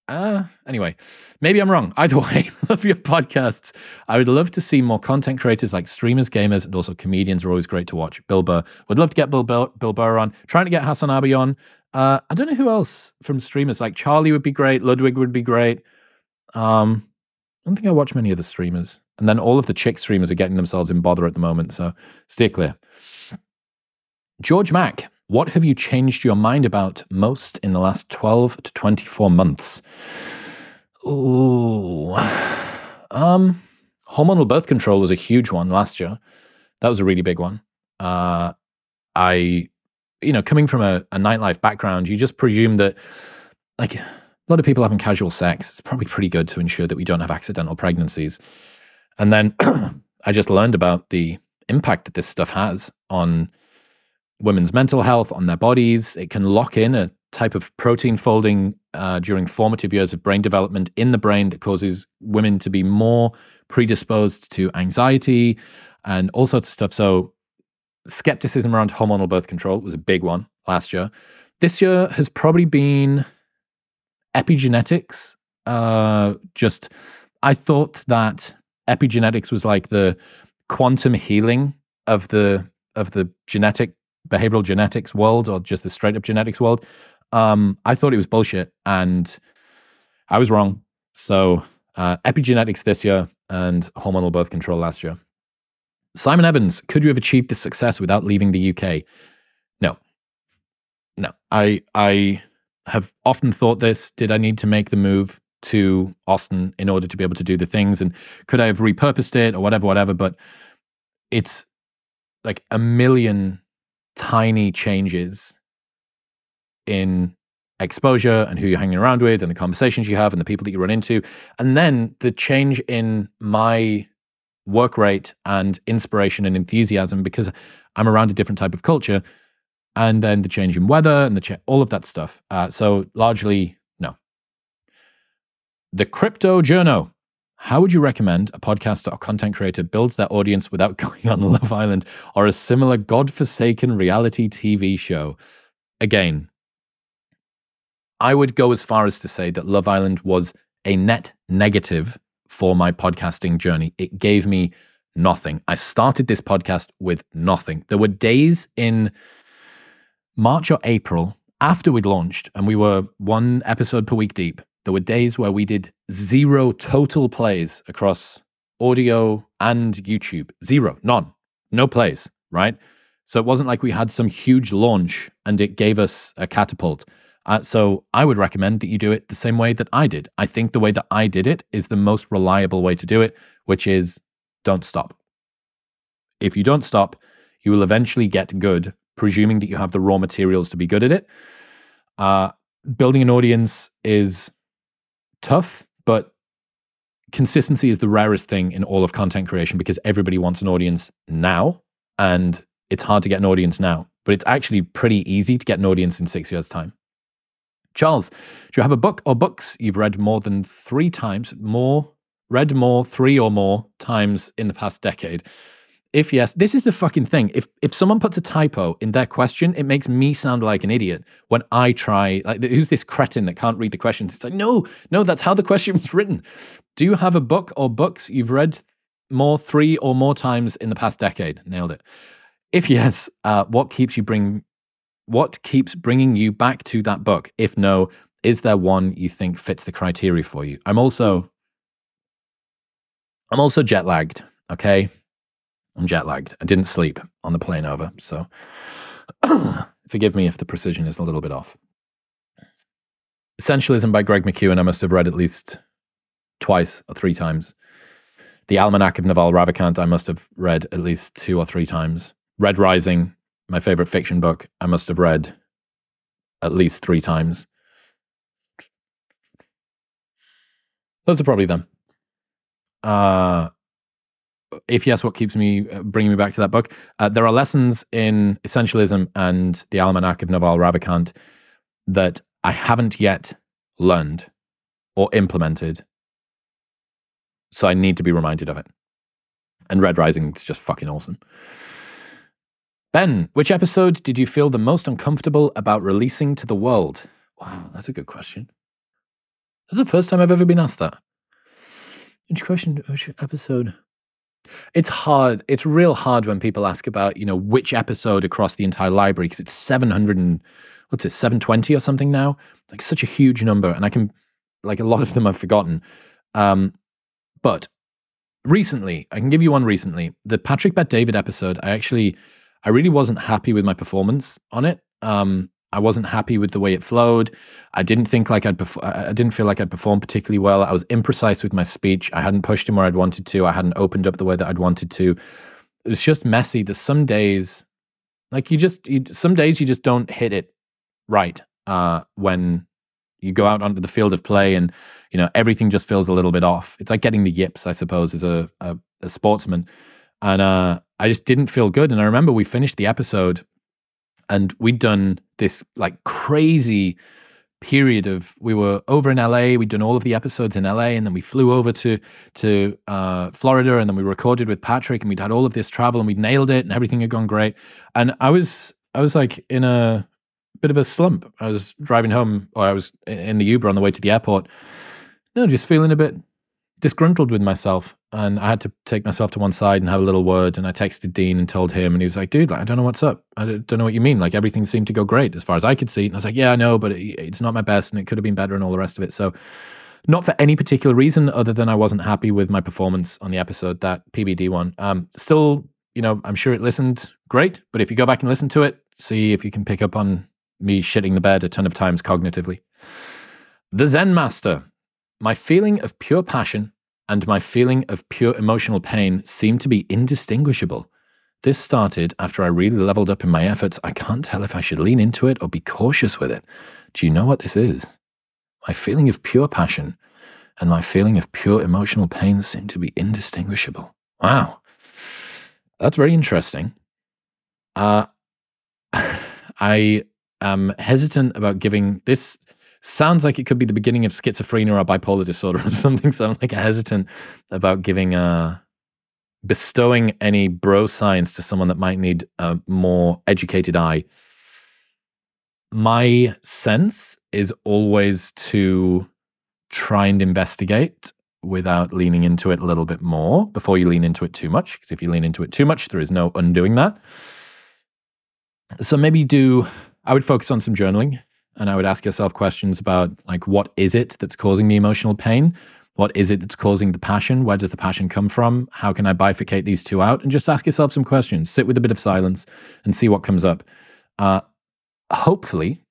[SPEAKER 1] uh, anyway, maybe I'm wrong. Either way, love your podcasts. I would love to see more content creators like streamers, gamers, and also comedians are always great to watch. Bill Burr. Would love to get Bill, Bill, Bill Burr on. Trying to get Hassan Abi on. Uh, I don't know who else from streamers. Like Charlie would be great. Ludwig would be great. Um, I don't think I watch many of the streamers. And then all of the chick streamers are getting themselves in bother at the moment. So stay clear. George Mack, what have you changed your mind about most in the last 12 to 24 months? Ooh. Um, hormonal birth control was a huge one last year. That was a really big one. Uh, I, you know, coming from a, a nightlife background, you just presume that, like, a lot of people having casual sex, it's probably pretty good to ensure that we don't have accidental pregnancies. And then I just learned about the impact that this stuff has on women's mental health, on their bodies. It can lock in a type of protein folding uh, during formative years of brain development in the brain that causes women to be more predisposed to anxiety and all sorts of stuff. So, skepticism around hormonal birth control was a big one last year. This year has probably been epigenetics. Uh, just, I thought that epigenetics was like the quantum healing of the of the genetic behavioral genetics world or just the straight up genetics world. Um, I thought it was bullshit, and I was wrong. So uh, epigenetics this year and hormonal birth control last year. Simon Evans, could you have achieved this success without leaving the UK? No. No. I I have often thought this. Did I need to make the move to Austin in order to be able to do the things? And could I have repurposed it or whatever, whatever? But it's like a million tiny changes in exposure and who you're hanging around with and the conversations you have and the people that you run into. And then the change in my work rate and inspiration and enthusiasm because I'm around a different type of culture. And then the change in weather and the cha- all of that stuff. Uh, so largely, no. The Crypto Journo. How would you recommend a podcaster or content creator builds their audience without going on Love Island or a similar godforsaken reality TV show? Again, I would go as far as to say that Love Island was a net negative for my podcasting journey. It gave me nothing. I started this podcast with nothing. There were days in March or April after we'd launched and we were one episode per week deep. There were days where we did zero total plays across audio and YouTube. Zero, none, no plays, right? So it wasn't like we had some huge launch and it gave us a catapult. Uh, so I would recommend that you do it the same way that I did. I think the way that I did it is the most reliable way to do it, which is don't stop. If you don't stop, you will eventually get good, presuming that you have the raw materials to be good at it. Uh, building an audience is tough, but consistency is the rarest thing in all of content creation because everybody wants an audience now, and it's hard to get an audience now. But it's actually pretty easy to get an audience in six years' time. Charles, do you have a book or books you've read more than three times, more, read more, three or more times in the past decade? If yes, this is the fucking thing. If if someone puts a typo in their question, it makes me sound like an idiot when I try. Like, who's this cretin that can't read the questions? It's like, no, no, that's how the question was written. Do you have a book or books you've read more three or more times in the past decade? Nailed it. If yes, uh, what keeps you bring what keeps bringing you back to that book? If no, is there one you think fits the criteria for you? I'm also I'm also jet lagged, okay? I'm jet lagged. I didn't sleep on the plane over, so forgive me if the precision is a little bit off. Essentialism by Greg McKeown, I must have read at least twice or three times. The Almanac of Naval Ravikant, I must have read at least two or three times. Red Rising, my favorite fiction book, I must have read at least three times. Those are probably them. Uh, if yes, what keeps me uh, bringing me back to that book? Uh, there are lessons in essentialism and the Almanac of Naval Ravikant that I haven't yet learned or implemented. So I need to be reminded of it. And Red Rising is just fucking awesome. Ben, which episode did you feel the most uncomfortable about releasing to the world? Wow, that's a good question. That's the first time I've ever been asked that. Which question, which episode? It's hard. It's real hard when people ask about, you know, which episode across the entire library because it's 700 and what's it, 720 or something now? Like such a huge number. And I can, like a lot of them I've forgotten. Um, but recently, I can give you one recently. The Patrick Bet David episode, I actually I really wasn't happy with my performance on it. Um, I wasn't happy with the way it flowed. I didn't think like I'd. Perf- I didn't feel like I'd performed particularly well. I was imprecise with my speech. I hadn't pushed him where I'd wanted to. I hadn't opened up the way that I'd wanted to. It was just messy. There's some days, like you just, you, some days you just don't hit it right uh, when you go out onto the field of play, and you know everything just feels a little bit off. It's like getting the yips, I suppose, as a, a, a sportsman. And uh, I just didn't feel good. And I remember we finished the episode and we'd done this like crazy period of we were over in LA. We'd done all of the episodes in LA, and then we flew over to to uh, Florida, and then we recorded with Patrick, and we'd had all of this travel, and we'd nailed it, and everything had gone great. And I was I was like in a bit of a slump. I was driving home, or I was in the Uber on the way to the airport. No, just feeling a bit disgruntled with myself and I had to take myself to one side and have a little word. And I texted Dean and told him, and he was like, "Dude, like, I don't know what's up. I don't know what you mean. Like everything seemed to go great as far as I could see." And I was like, "Yeah, I know, but it, it's not my best, and it could have been better, and all the rest of it." So not for any particular reason other than I wasn't happy with my performance on the episode, that PBD one. Um, still, you know, I'm sure it listened great, but if you go back and listen to it, see if you can pick up on me shitting the bed a ton of times cognitively. The Zen Master. My feeling of pure passion and my feeling of pure emotional pain seem to be indistinguishable. This started after I really leveled up in my efforts. I can't tell if I should lean into it or be cautious with it. Do you know what this is? My feeling of pure passion and my feeling of pure emotional pain seem to be indistinguishable. Wow. That's very interesting. Uh, I am hesitant about giving this. Sounds like it could be the beginning of schizophrenia or bipolar disorder or something. So I'm like hesitant about giving uh bestowing any bro science to someone that might need a more educated eye. My sense is always to try and investigate without leaning into it a little bit more before you lean into it too much. Because if you lean into it too much, there is no undoing that. So maybe do, I would focus on some journaling and I would ask yourself questions about like, what is it that's causing the emotional pain? What is it that's causing the passion? Where does the passion come from? How can I bifurcate these two out? And just ask yourself some questions. Sit with a bit of silence and see what comes up. Uh, hopefully,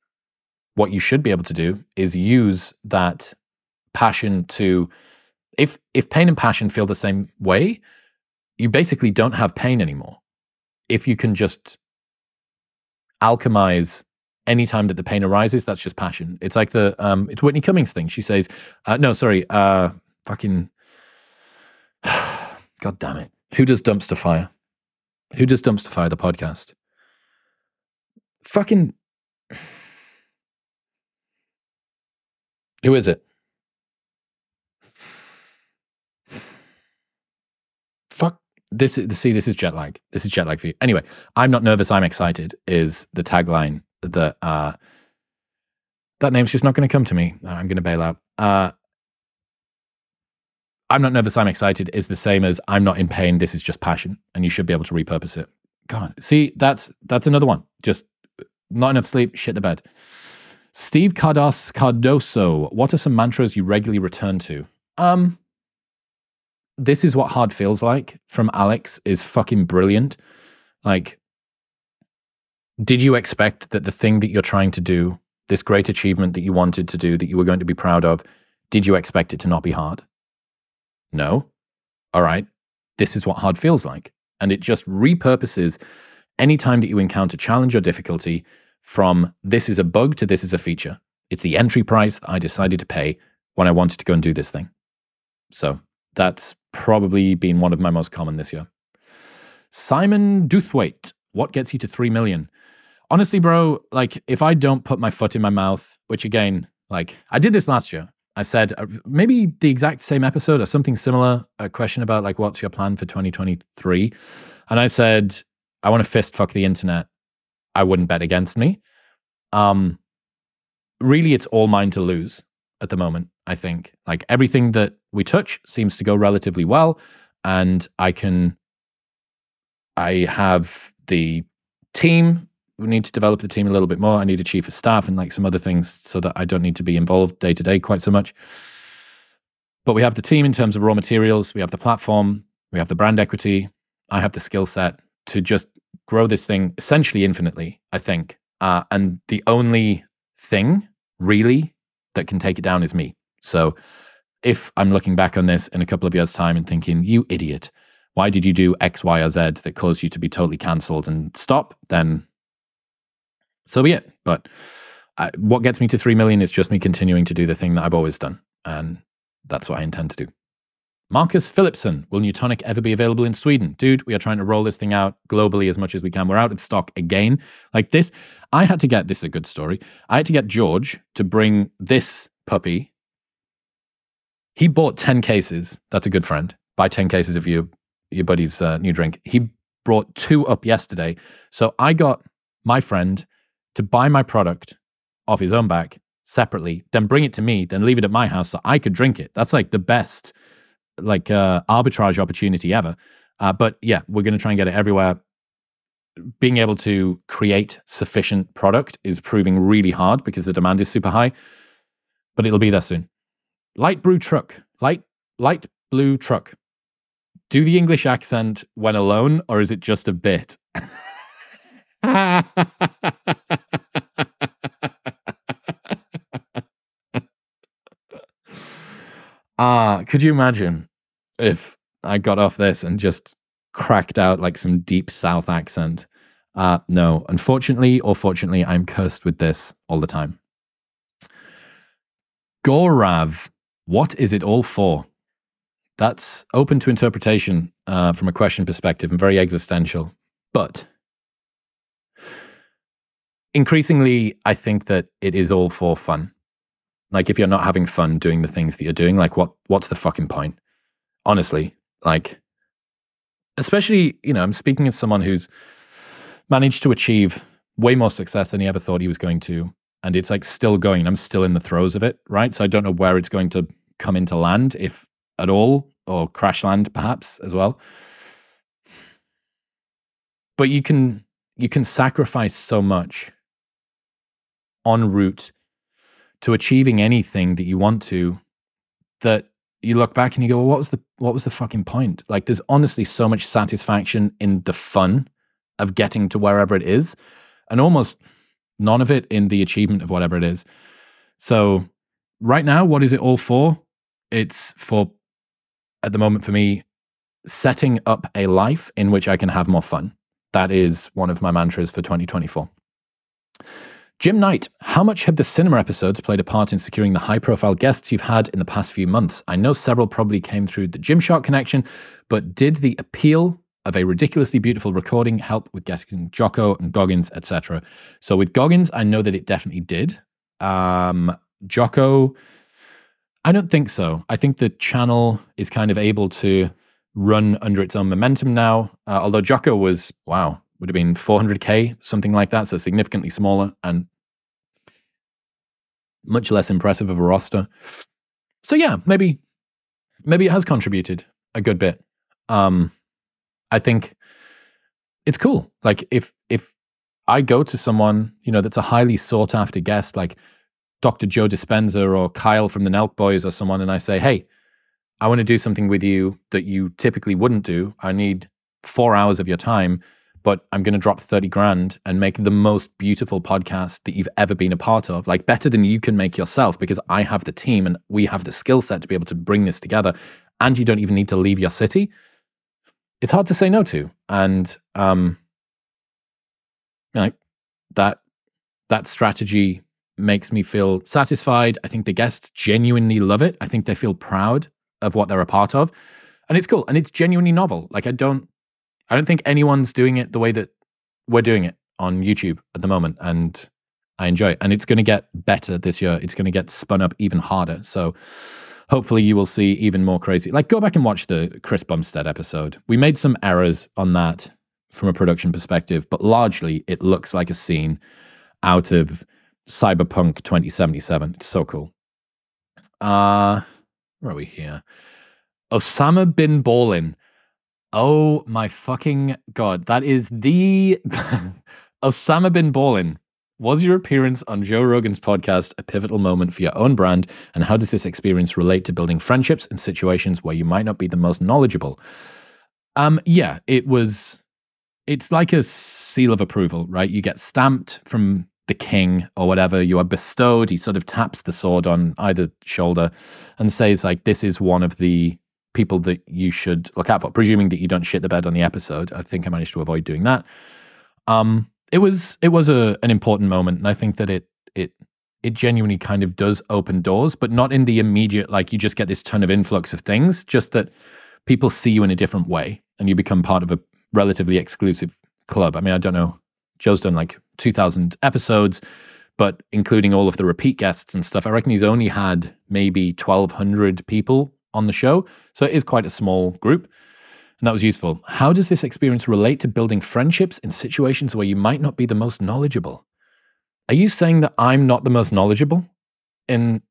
[SPEAKER 1] what you should be able to do is use that passion to if if pain and passion feel the same way, you basically don't have pain anymore. If you can just alchemize anytime that the pain arises, that's just passion. It's like the um it's Whitney Cummings thing. She says, uh, no, sorry, uh fucking God damn it. Who does dumpster fire? Who does dumpster fire the podcast? Fucking Who is it? Fuck. This is see. This is jet lag. This is jet lag for you. Anyway, I'm not nervous. I'm excited. Is the tagline that uh, that name's just not going to come to me. I'm going to bail out. Uh, I'm not nervous. I'm excited. Is the same as I'm not in pain. This is just passion, and you should be able to repurpose it. God, see, that's that's another one. Just not enough sleep. Shit the bed. Steve Cardos Cardoso, what are some mantras you regularly return to? Um, this is what hard feels like from Alex is fucking brilliant. Like, did you expect that the thing that you're trying to do, this great achievement that you wanted to do, that you were going to be proud of, did you expect it to not be hard? No. All right. This is what hard feels like. And it just repurposes any time that you encounter challenge or difficulty from this is a bug to this is a feature. It's the entry price that I decided to pay when I wanted to go and do this thing. So that's probably been one of my most common this year. Simon Duthwaite, what gets you to 3 million? Honestly, bro, like if I don't put my foot in my mouth, which again, like I did this last year. I said uh, maybe the exact same episode or something similar, a question about like what's your plan for 2023. And I said, I want to fist fuck the internet I wouldn't bet against me. Um, really, it's all mine to lose at the moment. I think like everything that we touch seems to go relatively well, and I can. I have the team. We need to develop the team a little bit more. I need a chief of staff and like some other things so that I don't need to be involved day to day quite so much. But we have the team in terms of raw materials. We have the platform. We have the brand equity. I have the skill set to just grow this thing essentially infinitely, I think. Uh, and the only thing really that can take it down is me. So if I'm looking back on this in a couple of years' time and thinking, you idiot, why did you do X, Y, or Z that caused you to be totally cancelled and stop? Then so be it. But I, what gets me to 3 million is just me continuing to do the thing that I've always done. And that's what I intend to do. Marcus Philipson, will Neutonic ever be available in Sweden? Dude, we are trying to roll this thing out globally as much as we can. We're out of stock again. Like this, I had to get this is a good story. I had to get George to bring this puppy. He bought 10 cases. That's a good friend. Buy 10 cases of your, your buddy's uh, new drink. He brought two up yesterday. So I got my friend to buy my product off his own back separately, then bring it to me, then leave it at my house so I could drink it. That's like the best like uh, arbitrage opportunity ever. Uh, but yeah, we're going to try and get it everywhere. Being able to create sufficient product is proving really hard because the demand is super high, but it'll be there soon. light blue truck, light light blue truck. Do the English accent when alone, or is it just a bit? Ah, could you imagine if I got off this and just cracked out like some deep South accent? Uh, no, unfortunately or fortunately, I'm cursed with this all the time. Gorav, what is it all for? That's open to interpretation uh, from a question perspective and very existential. But increasingly, I think that it is all for fun. Like if you're not having fun doing the things that you're doing, like what what's the fucking point? Honestly, like especially, you know, I'm speaking as someone who's managed to achieve way more success than he ever thought he was going to. And it's like still going. I'm still in the throes of it, right? So I don't know where it's going to come into land, if at all, or crash land perhaps as well. But you can you can sacrifice so much en route to achieving anything that you want to that you look back and you go, well, what was the what was the fucking point? Like there's honestly so much satisfaction in the fun of getting to wherever it is, and almost none of it in the achievement of whatever it is. So right now, what is it all for? It's for at the moment for me, setting up a life in which I can have more fun. That is one of my mantras for 2024. Jim Knight, how much have the cinema episodes played a part in securing the high profile guests you've had in the past few months? I know several probably came through the Gymshark connection, but did the appeal of a ridiculously beautiful recording help with getting Jocko and Goggins, etc.? So with Goggins, I know that it definitely did. Um, Jocko, I don't think so. I think the channel is kind of able to run under its own momentum now. Uh, although Jocko was, wow, would have been 400k, something like that, so significantly smaller and much less impressive of a roster. So yeah, maybe maybe it has contributed a good bit. Um, I think it's cool. Like if if I go to someone, you know, that's a highly sought after guest, like Dr. Joe Dispenza or Kyle from the Nelk Boys or someone, and I say, hey, I want to do something with you that you typically wouldn't do. I need four hours of your time but I'm going to drop 30 grand and make the most beautiful podcast that you've ever been a part of, like better than you can make yourself because I have the team and we have the skill set to be able to bring this together. And you don't even need to leave your city. It's hard to say no to. And, um, know, that, that strategy makes me feel satisfied. I think the guests genuinely love it. I think they feel proud of what they're a part of. And it's cool. And it's genuinely novel. Like I don't I don't think anyone's doing it the way that we're doing it on YouTube at the moment. And I enjoy it. And it's going to get better this year. It's going to get spun up even harder. So hopefully you will see even more crazy. Like go back and watch the Chris Bumstead episode. We made some errors on that from a production perspective, but largely it looks like a scene out of Cyberpunk 2077. It's so cool. Uh where are we here? Osama bin Ballin Oh my fucking god. That is the Osama bin Ballin. Was your appearance on Joe Rogan's podcast a pivotal moment for your own brand? And how does this experience relate to building friendships in situations where you might not be the most knowledgeable? Um, yeah, it was it's like a seal of approval, right? You get stamped from the king or whatever, you are bestowed. He sort of taps the sword on either shoulder and says, like, this is one of the people that you should look out for, presuming that you don't shit the bed on the episode. I think I managed to avoid doing that. Um, it was it was a an important moment, and I think that it it it genuinely kind of does open doors, but not in the immediate like you just get this ton of influx of things. Just that people see you in a different way, and you become part of a relatively exclusive club. I mean, I don't know. Joe's done like two thousand episodes but including all of the repeat guests and stuff, I reckon he's only had maybe 1,200 people on the show. So it is quite a small group. And that was useful. How does this experience relate to building friendships in situations where you might not be the most knowledgeable? Are you saying that I'm not the most knowledgeable? In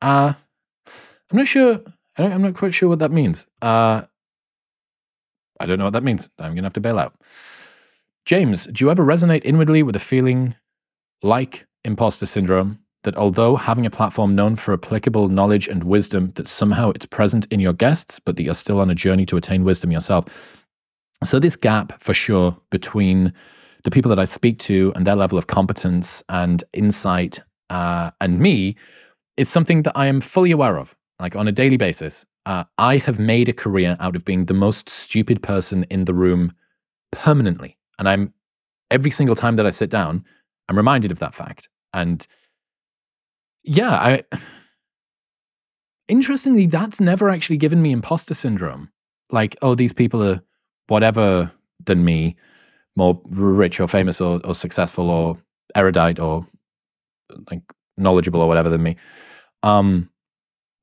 [SPEAKER 1] uh I'm not sure. I'm not quite sure what that means. Uh I don't know what that means. I'm gonna have to bail out. James, do you ever resonate inwardly with a feeling like imposter syndrome that although having a platform known for applicable knowledge and wisdom, that somehow it's present in your guests, but that you're still on a journey to attain wisdom yourself. So, this gap for sure between the people that I speak to and their level of competence and insight uh, and me is something that I am fully aware of, like on a daily basis. Uh, I have made a career out of being the most stupid person in the room permanently. And I'm every single time that I sit down, I'm reminded of that fact. And yeah, I interestingly, that's never actually given me imposter syndrome. Like, oh, these people are whatever than me, more rich or famous or, or successful or erudite or like knowledgeable or whatever than me. Um,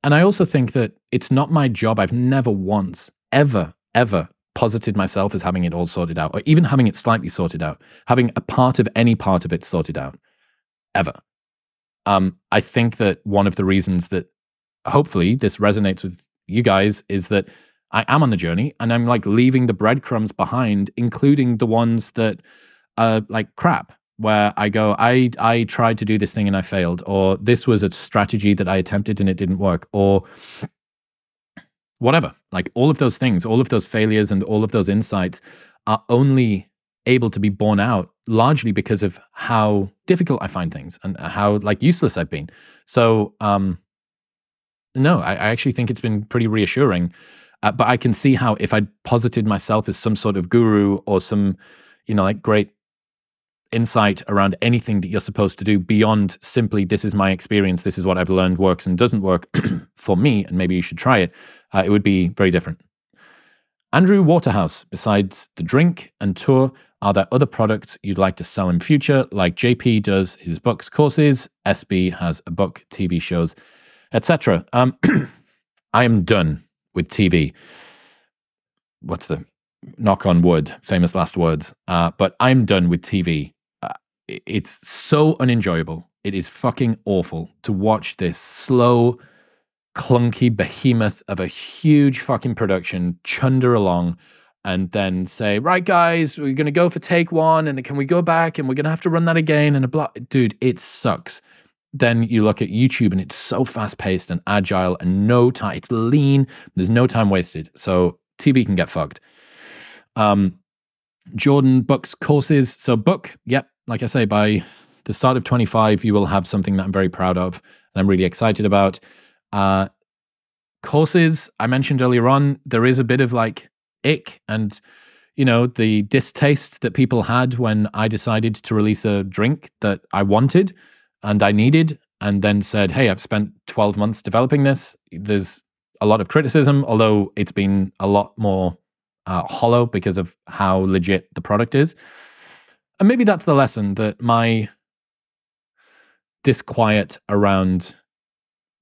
[SPEAKER 1] and I also think that it's not my job. I've never once, ever, ever posited myself as having it all sorted out, or even having it slightly sorted out, having a part of any part of it sorted out, ever. Um, I think that one of the reasons that hopefully this resonates with you guys is that I am on the journey and I'm like leaving the breadcrumbs behind, including the ones that are like crap, where I go, I I tried to do this thing and I failed, or this was a strategy that I attempted and it didn't work, or whatever. Like all of those things, all of those failures and all of those insights are only able to be borne out largely because of how difficult I find things and how like useless I've been. So um no, I, I actually think it's been pretty reassuring. Uh, but I can see how if I posited myself as some sort of guru or some, you know, like great insight around anything that you're supposed to do beyond simply this is my experience, this is what I've learned works and doesn't work for me, and maybe you should try it, uh, it would be very different. Andrew Waterhouse, besides the drink and tour, are there other products you'd like to sell in future? Like JP does his books, courses, SB has a book, TV shows, etc. Um, I am done with TV. What's the knock on wood? Famous last words. Uh, but I'm done with TV it's so unenjoyable. It is fucking awful to watch this slow, clunky behemoth of a huge fucking production chunder along and then say, right, guys, we're going to go for take one. And can we go back and we're going to have to run that again? And a blah, dude, it sucks. Then you look at YouTube and it's so fast paced and agile and no time, it's lean. There's no time wasted. So TV can get fucked. Um, Jordan books courses. So book, yep, like I say, by the start of 25, you will have something that I'm very proud of and I'm really excited about. Uh, courses, I mentioned earlier on, there is a bit of like ick and, you know, the distaste that people had when I decided to release a drink that I wanted and I needed, and then said, Hey, I've spent 12 months developing this. There's a lot of criticism, although it's been a lot more uh, hollow because of how legit the product is. And maybe that's the lesson that my disquiet around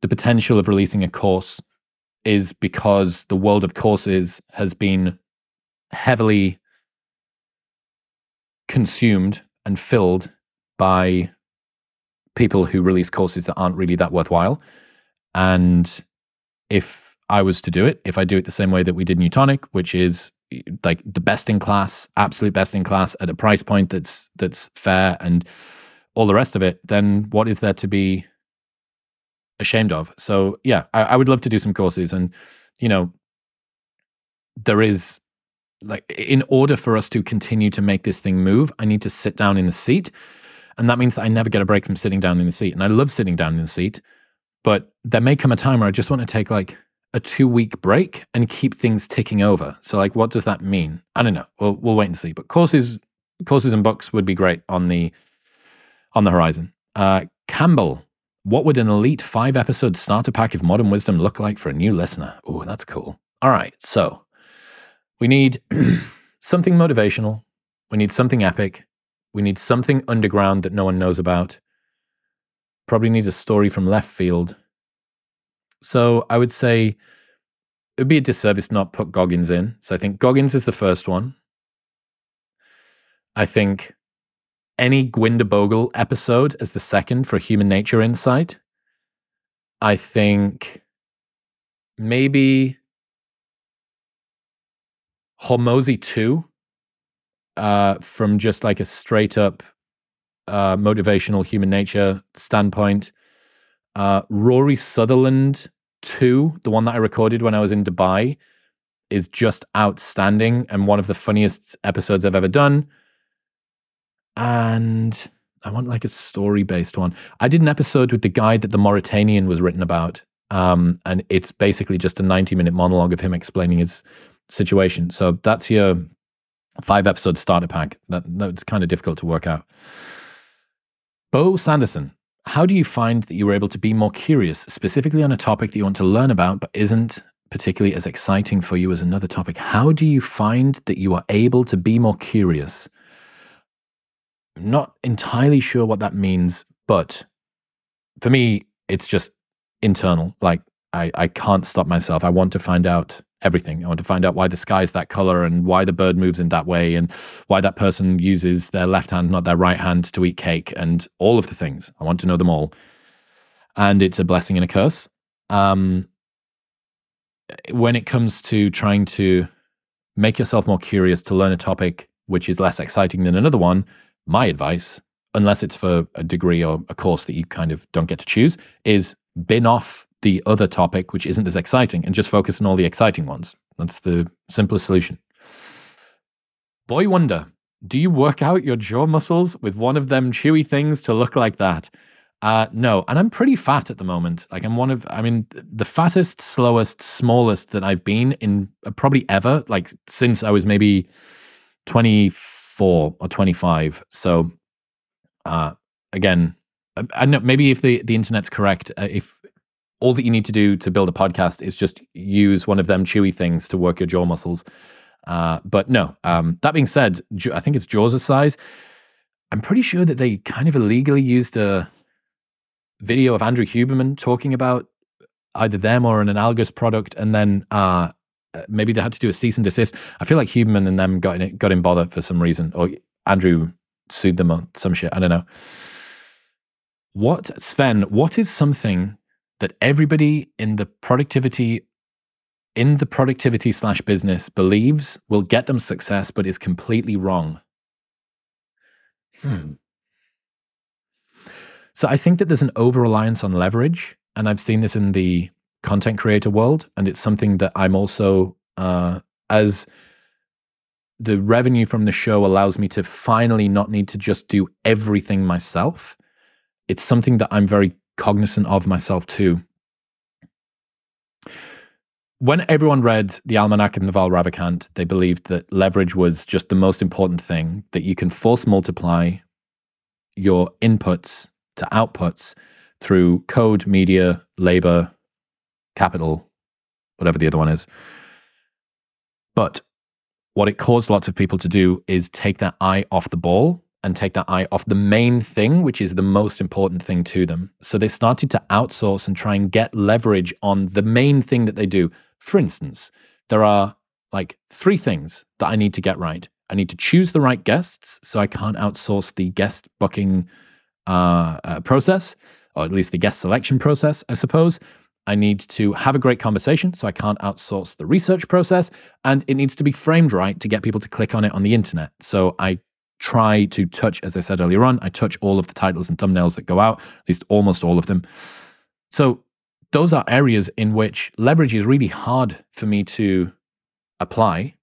[SPEAKER 1] the potential of releasing a course is because the world of courses has been heavily consumed and filled by people who release courses that aren't really that worthwhile. And if I was to do it, if I do it the same way that we did Neutonic, which is eh, like the best in class, absolute best in class at a price point that's that's fair and all the rest of it, then what is there to be ashamed of? So yeah, I, I would love to do some courses, and you know, there is like in order for us to continue to make this thing move, I need to sit down in the seat, and that means that I never get a break from sitting down in the seat, and I love sitting down in the seat, but there may come a time where I just want to take like a two week break and keep things ticking over. So, like, what does that mean? I don't know. We'll we'll wait and see. But courses, courses and books would be great on the on the horizon. Uh, Campbell, what would an elite five episode starter pack of Modern Wisdom look like for a new listener? Oh, that's cool. All right, so we need something motivational. We need something epic. We need something underground that no one knows about. Probably need a story from left field so I would say it would be a disservice not put Goggins in. So I think Goggins is the first one. I think any Gurwinder Bhogal episode as the second for Human Nature Insight. I think maybe Hormozi 2 uh, from just like a straight up uh, motivational human nature standpoint Uh, Rory Sutherland 2, the one that I recorded when I was in Dubai, is just outstanding and one of the funniest episodes I've ever done. And I want like a story based one. I did an episode with the guy that the Mauritanian was written about. Um, and it's basically just a 90 minute monologue of him explaining his situation. So that's your five episode starter pack. That, that's kind of difficult to work out. Bo Sanderson, how do you find that you were able to be more curious, specifically on a topic that you want to learn about, but isn't particularly as exciting for you as another topic? How do you find that you are able to be more curious? I'm not entirely sure what that means, but for me, it's just internal. Like I, I can't stop myself. I want to find out everything. I want to find out why the sky is that color and why the bird moves in that way and why that person uses their left hand, not their right hand, to eat cake and all of the things. I want to know them all. And it's a blessing and a curse. Um, when it comes to trying to make yourself more curious to learn a topic which is less exciting than another one, my advice, unless it's for a degree or a course that you kind of don't get to choose, is bin off the other topic, which isn't as exciting, and just focus on all the exciting ones. That's the simplest solution. Boy Wonder, do you work out your jaw muscles with one of them chewy things to look like that? Uh, no, and I'm pretty fat at the moment. Like I'm one of, I mean, the fattest, slowest, smallest that I've been in uh, probably ever. Like since I was maybe 24 or 25. So, uh, again, I, know maybe if the the internet's correct, uh, if all that you need to do to build a podcast is just use one of them chewy things to work your jaw muscles. Uh, but no, um, that being said, I think it's Jawzrsize. I'm pretty sure that they kind of illegally used a video of Andrew Huberman talking about either them or an analogous product, and then uh, maybe they had to do a cease and desist. I feel like Huberman and them got in, got in bother for some reason, or Andrew sued them on some shit. I don't know. What Sven? What is something that everybody in the productivity in the productivity slash business believes will get them success, but is completely wrong. Hmm. So I think that there's an over reliance on leverage, and I've seen this in the content creator world, and it's something that I'm also uh, as the revenue from the show allows me to finally not need to just do everything myself. It's something that I'm very cognizant of myself too. When everyone read the Almanac of Naval Ravikant, they believed that leverage was just the most important thing, that you can force multiply your inputs to outputs through code, media, labor, capital, whatever the other one is. But what it caused lots of people to do is take their eye off the ball and take that eye off the main thing, which is the most important thing to them. So they started to outsource and try and get leverage on the main thing that they do. For instance, there are like three things that I need to get right. I need to choose the right guests, so I can't outsource the guest booking uh, uh, process, or at least the guest selection process, I suppose. I need to have a great conversation, so I can't outsource the research process. And it needs to be framed right to get people to click on it on the internet. So I try to touch, as I said earlier on, I touch all of the titles and thumbnails that go out, at least almost all of them. So those are areas in which leverage is really hard for me to apply,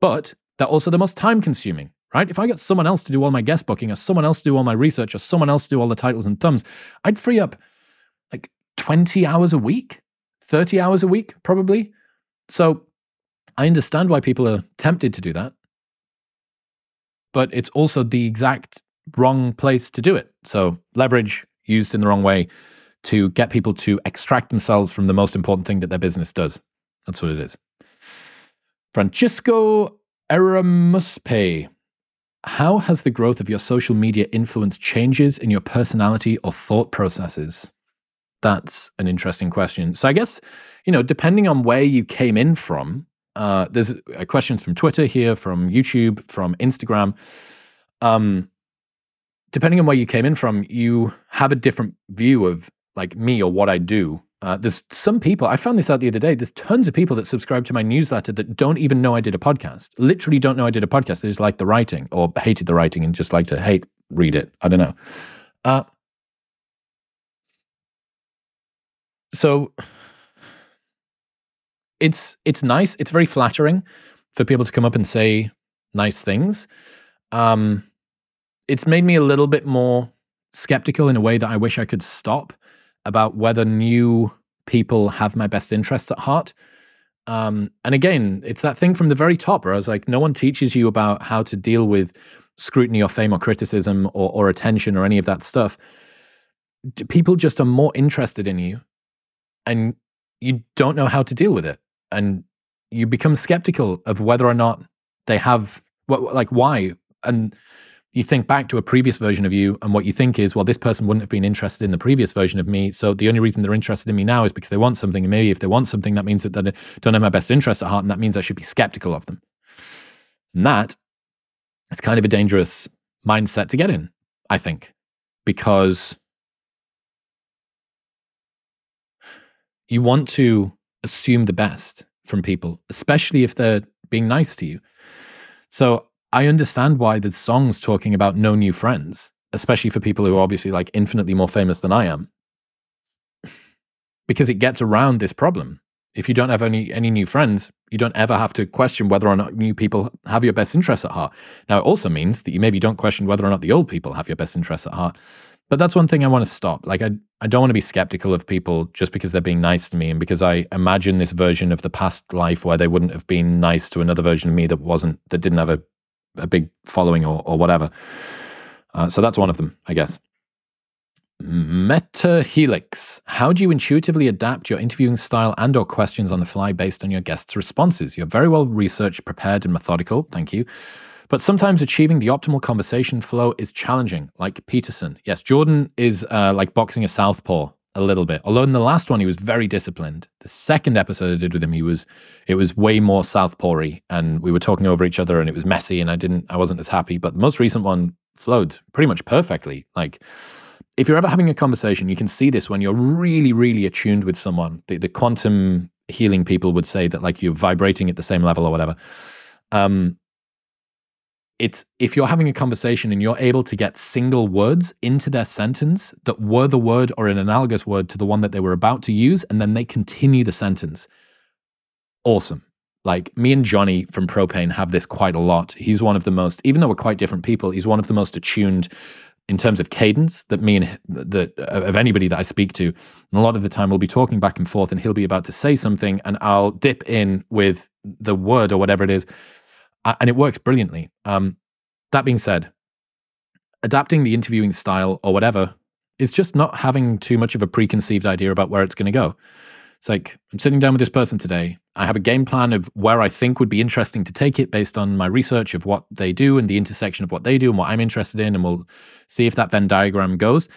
[SPEAKER 1] but they're also the most time consuming, right? If I got someone else to do all my guest booking, or someone else to do all my research, or someone else to do all the titles and thumbs, I'd free up 20 hours a week, 30 hours a week, probably. So I understand why people are tempted to do that but it's also the exact wrong place to do it. So, leverage used in the wrong way to get people to extract themselves from the most important thing that their business does. That's what it is. Francisco Eramuspe. How has the growth of your social media influenced changes in your personality or thought processes? That's an interesting question. So, I guess, you know, depending on where you came in from, uh, there's uh, questions from Twitter here, from YouTube, from Instagram. Um, depending on where you came in from, you have a different view of like me or what I do. Uh, there's some people, I found this out the other day. There's tons of people that subscribe to my newsletter that don't even know I did a podcast. Literally don't know I did a podcast. They just like the writing or hated the writing and just like to hate read it. I don't know. Uh, so it's it's nice. It's very flattering for people to come up and say nice things. Um, it's made me a little bit more skeptical in a way that I wish I could stop about whether new people have my best interests at heart. Um, and again, it's that thing from the very top where I was like, no one teaches you about how to deal with scrutiny or fame or criticism or, or attention or any of that stuff. People just are more interested in you and you don't know how to deal with it. And you become skeptical of whether or not they have, what, like, why. And you think back to a previous version of you, and what you think is, well, this person wouldn't have been interested in the previous version of me. So the only reason they're interested in me now is because they want something. And maybe if they want something, that means that they don't have my best interest at heart. And that means I should be skeptical of them. And that is kind of a dangerous mindset to get in, I think, because you want to assume the best from people, especially if they're being nice to you. So I understand why there's songs talking about no new friends, especially for people who are obviously like infinitely more famous than I am. Because it gets around this problem. If you don't have any any new friends, you don't ever have to question whether or not new people have your best interests at heart. Now, it also means that you maybe don't question whether or not the old people have your best interests at heart. But that's one thing I want to stop. Like I I don't want to be skeptical of people just because they're being nice to me and because I imagine this version of the past life where they wouldn't have been nice to another version of me that wasn't that didn't have a, a big following or, or whatever. Uh, so that's one of them, I guess. Meta Helix. How do you intuitively adapt your interviewing style and or questions on the fly based on your guests' responses? You're very well researched, prepared, and methodical. Thank you. But sometimes achieving the optimal conversation flow is challenging, like Peterson. Yes, Jordan is uh, like boxing a southpaw a little bit. Although in the last one he was very disciplined. The second episode I did with him, he was it was way more southpawy, and we were talking over each other, and it was messy, and I didn't, I wasn't as happy. But the most recent one flowed pretty much perfectly. Like if you're ever having a conversation, you can see this when you're really, really attuned with someone. The, the quantum healing people would say that like you're vibrating at the same level or whatever. Um, it's if you're having a conversation and you're able to get single words into their sentence that were the word or an analogous word to the one that they were about to use, and then they continue the sentence. Awesome. Like me and Johnny from Propane have this quite a lot. He's one of the most, even though we're quite different people, he's one of the most attuned in terms of cadence that me and that uh, of anybody that I speak to. And a lot of the time we'll be talking back and forth and he'll be about to say something and I'll dip in with the word or whatever it is and it works brilliantly. Um, that being said, adapting the interviewing style or whatever is just not having too much of a preconceived idea about where it's going to go. It's like I'm sitting down with this person today. I have a game plan of where I think would be interesting to take it based on my research of what they do and the intersection of what they do and what I'm interested in, and we'll see if that Venn diagram goes.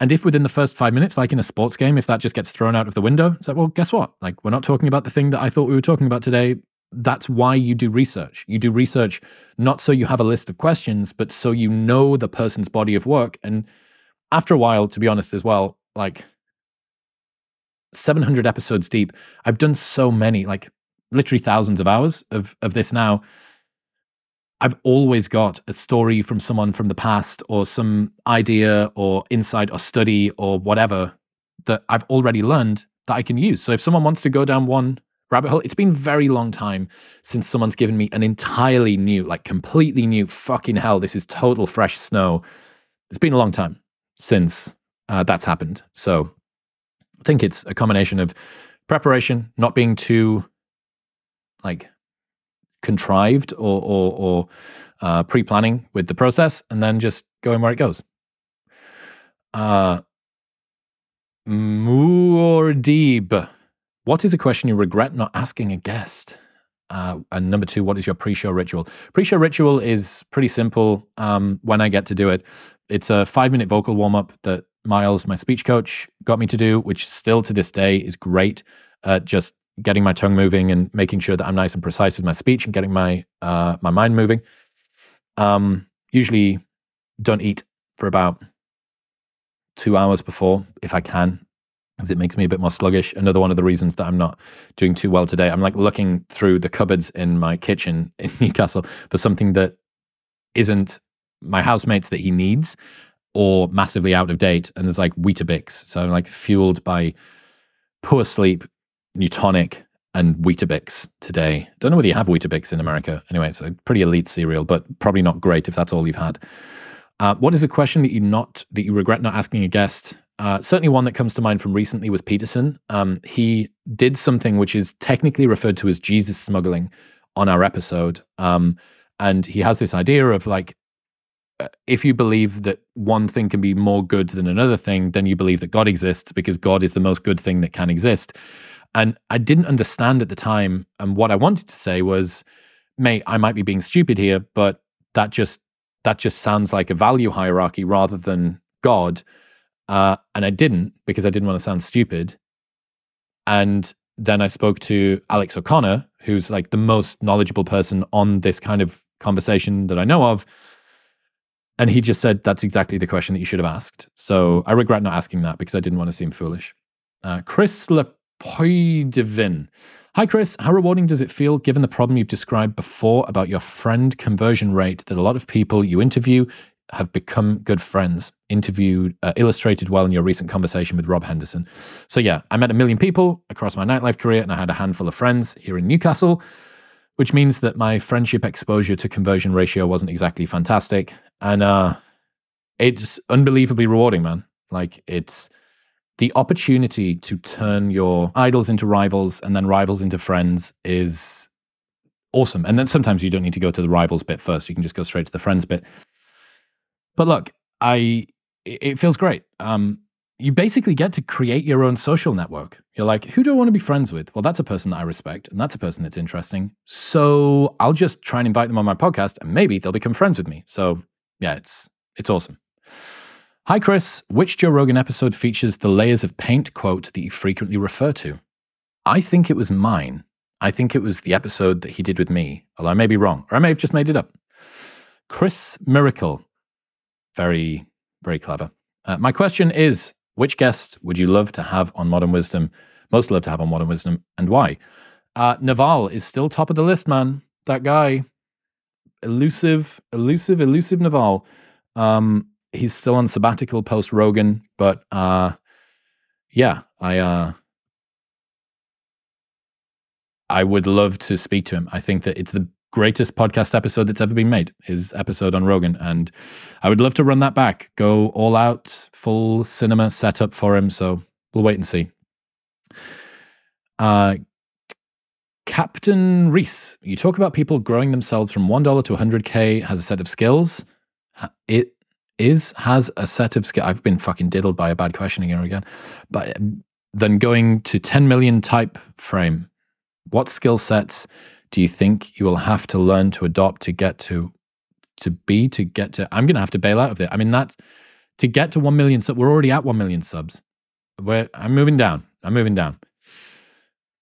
[SPEAKER 1] And if within the first five minutes, like in a sports game, if that just gets thrown out of the window, it's like, well, guess what? Like, we're not talking about the thing that I thought we were talking about today that's why you do research. You do research not so you have a list of questions, but so you know the person's body of work. And after a while, to be honest, as well, like 700 episodes deep, I've done so many, like literally thousands of hours of, of this now. I've always got a story from someone from the past or some idea or insight or study or whatever that I've already learned that I can use. So if someone wants to go down one rabbit hole. It's been very long time since someone's given me an entirely new, like completely new fucking hell. This is total fresh snow. It's been a long time since uh, that's happened. So I think it's a combination of preparation, not being too like contrived or or, or uh, pre-planning with the process, and then just going where it goes. Uh, Moordib what is a question you regret not asking a guest? Uh, and number two, what is your pre-show ritual? Pre-show ritual is pretty simple. Um, when I get to do it, it's a five-minute vocal warm-up that Miles, my speech coach, got me to do, which still to this day is great at just getting my tongue moving and making sure that I'm nice and precise with my speech and getting my uh, my mind moving. Um, usually, don't eat for about two hours before, if I can because it makes me a bit more sluggish. Another one of the reasons that I'm not doing too well today. I'm like looking through the cupboards in my kitchen in Newcastle for something that isn't my housemate's that he needs or massively out of date. And there's like Weetabix. So I'm like fueled by poor sleep, Neutonic, and Weetabix today. Don't know whether you have Weetabix in America. Anyway, it's a pretty elite cereal, but probably not great if that's all you've had. Uh, what is a question that you not that you regret not asking a guest? Uh, certainly, one that comes to mind from recently was Peterson. Um, he did something which is technically referred to as Jesus smuggling on our episode, um, and he has this idea of like, uh, if you believe that one thing can be more good than another thing, then you believe that God exists because God is the most good thing that can exist. And I didn't understand at the time. And what I wanted to say was, mate, I might be being stupid here, but that just that just sounds like a value hierarchy rather than God. Uh, and I didn't because I didn't want to sound stupid. And then I spoke to Alex O'Connor, who's like the most knowledgeable person on this kind of conversation that I know of. And he just said, that's exactly the question that you should have asked. So I regret not asking that because I didn't want to seem foolish. Uh, Chris Lepoidevin Hi, Chris. How rewarding does it feel, given the problem you've described before about your friend conversion rate, that a lot of people you interview have become good friends? Interviewed, uh, illustrated well in your recent conversation with Rob Henderson. So, yeah, I met a million people across my nightlife career, and I had a handful of friends here in Newcastle, which means that my friendship exposure to conversion ratio wasn't exactly fantastic. And uh, it's unbelievably rewarding, man. Like, it's the opportunity to turn your idols into rivals and then rivals into friends is awesome. And then sometimes you don't need to go to the rivals bit first. You can just go straight to the friends bit. But look, I it feels great. Um, you basically get to create your own social network. You're like, who do I want to be friends with? Well, that's a person that I respect, and that's a person that's interesting. So I'll just try and invite them on my podcast, and maybe they'll become friends with me. So yeah, it's it's awesome. Hi, Chris. Which Joe Rogan episode features the layers of paint quote that you frequently refer to? I think it was mine. I think it was the episode that he did with me, although I may be wrong, or I may have just made it up. Chris Miracle. Very, very clever. Uh, my question is which guest would you love to have on Modern Wisdom, most love to have on Modern Wisdom, and why? Uh, Naval is still top of the list, man. That guy. Elusive, elusive, elusive Naval. Um, he's still on sabbatical post Rogan, but uh, yeah, I uh, I would love to speak to him. I think that it's the greatest podcast episode that's ever been made. His episode on Rogan, and I would love to run that back, go all out, full cinema setup for him. So we'll wait and see. Uh, Captain Reese, you talk about people growing themselves from one dollar to 100k has a set of skills. It is has a set of skills. I've been fucking diddled by a bad question again again. But then going to 10 million type frame, what skill sets do you think you will have to learn to adopt to get to to be to get to? I'm going to have to bail out of it. I mean that to get to 1 million subs, we're already at 1 million subs. We're, I'm moving down. I'm moving down.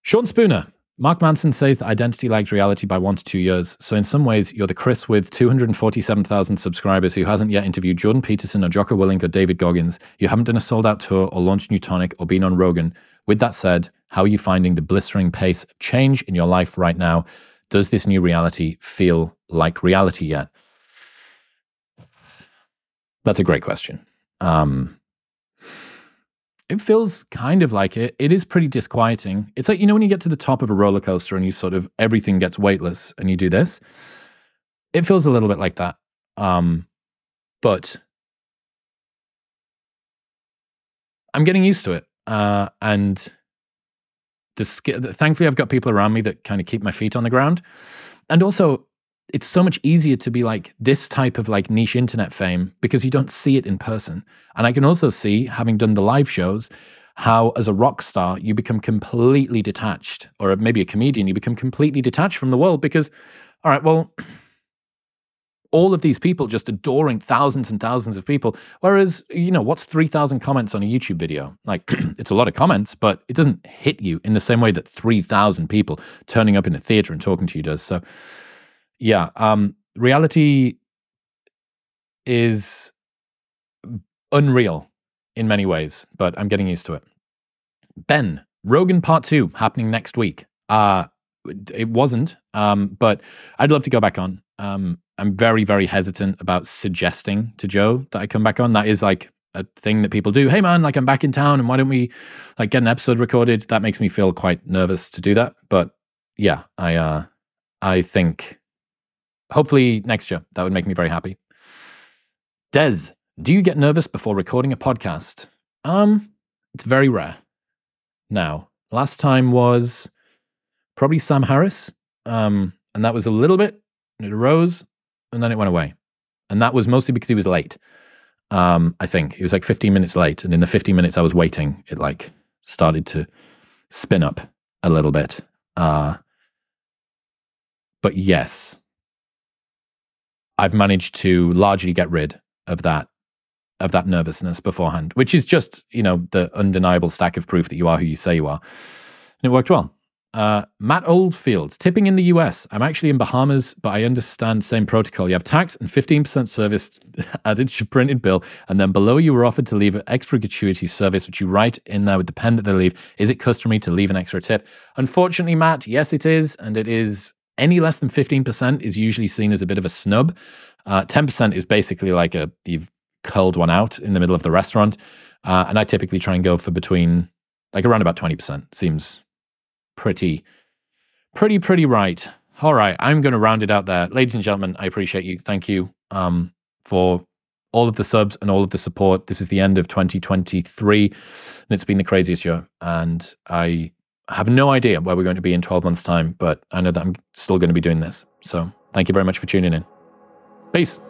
[SPEAKER 1] Sean Spooner, Mark Manson says that identity lags reality by one to two years. So, in some ways, you're the Chris with 247,000 subscribers who hasn't yet interviewed Jordan Peterson or Jocko Willink or David Goggins. You haven't done a sold out tour or launched Neutonic or been on Rogan. With that said, how are you finding the blistering pace of change in your life right now? Does this new reality feel like reality yet? That's a great question. Um, it feels kind of like it. It is pretty disquieting. It's like, you know, when you get to the top of a roller coaster and you sort of everything gets weightless and you do this, it feels a little bit like that. Um, but I'm getting used to it. Uh, and the, thankfully, I've got people around me that kind of keep my feet on the ground. And also, it's so much easier to be like this type of like niche internet fame because you don't see it in person. And I can also see, having done the live shows, how as a rock star you become completely detached, or maybe a comedian, you become completely detached from the world because, all right, well, all of these people just adoring thousands and thousands of people. Whereas, you know, what's 3,000 comments on a YouTube video? Like, it's a lot of comments, but it doesn't hit you in the same way that 3,000 people turning up in a theater and talking to you does. So, yeah, um, reality is unreal in many ways, but I'm getting used to it. Ben, Rogan Part 2 happening next week. Uh, it wasn't, um, but I'd love to go back on. Um, I'm very, very hesitant about suggesting to Joe that I come back on. That is like a thing that people do. Hey man, like I'm back in town and why don't we like get an episode recorded? That makes me feel quite nervous to do that. But yeah, I uh I think hopefully next year that would make me very happy. Des, do you get nervous before recording a podcast? Um, it's very rare. Now, last time was probably Sam Harris. Um, and that was a little bit, it arose and then it went away. And that was mostly because he was late. Um, I think he was like 15 minutes late. And in the 15 minutes I was waiting, it like started to spin up a little bit. Uh, but yes, I've managed to largely get rid of that of that nervousness beforehand, which is just, you know, the undeniable stack of proof that you are who you say you are. And it worked well. Uh, Matt Oldfield, tipping in the US. I'm actually in Bahamas, but I understand same protocol. You have tax and 15% service added to your printed bill, and then below you were offered to leave an extra gratuity service, which you write in there with the pen that they leave. Is it customary to leave an extra tip? Unfortunately, Matt, yes, it is, and it is any less than 15% is usually seen as a bit of a snub. Uh, 10% is basically like a you've curled one out in the middle of the restaurant, uh, and I typically try and go for between like around about 20%. Seems pretty, pretty, pretty right. All right, I'm going to round it out there. Ladies and gentlemen, I appreciate you. Thank you um, for all of the subs and all of the support. This is the end of 2023, and it's been the craziest year. And I have no idea where we're going to be in 12 months' time, but I know that I'm still going to be doing this. So thank you very much for tuning in. Peace.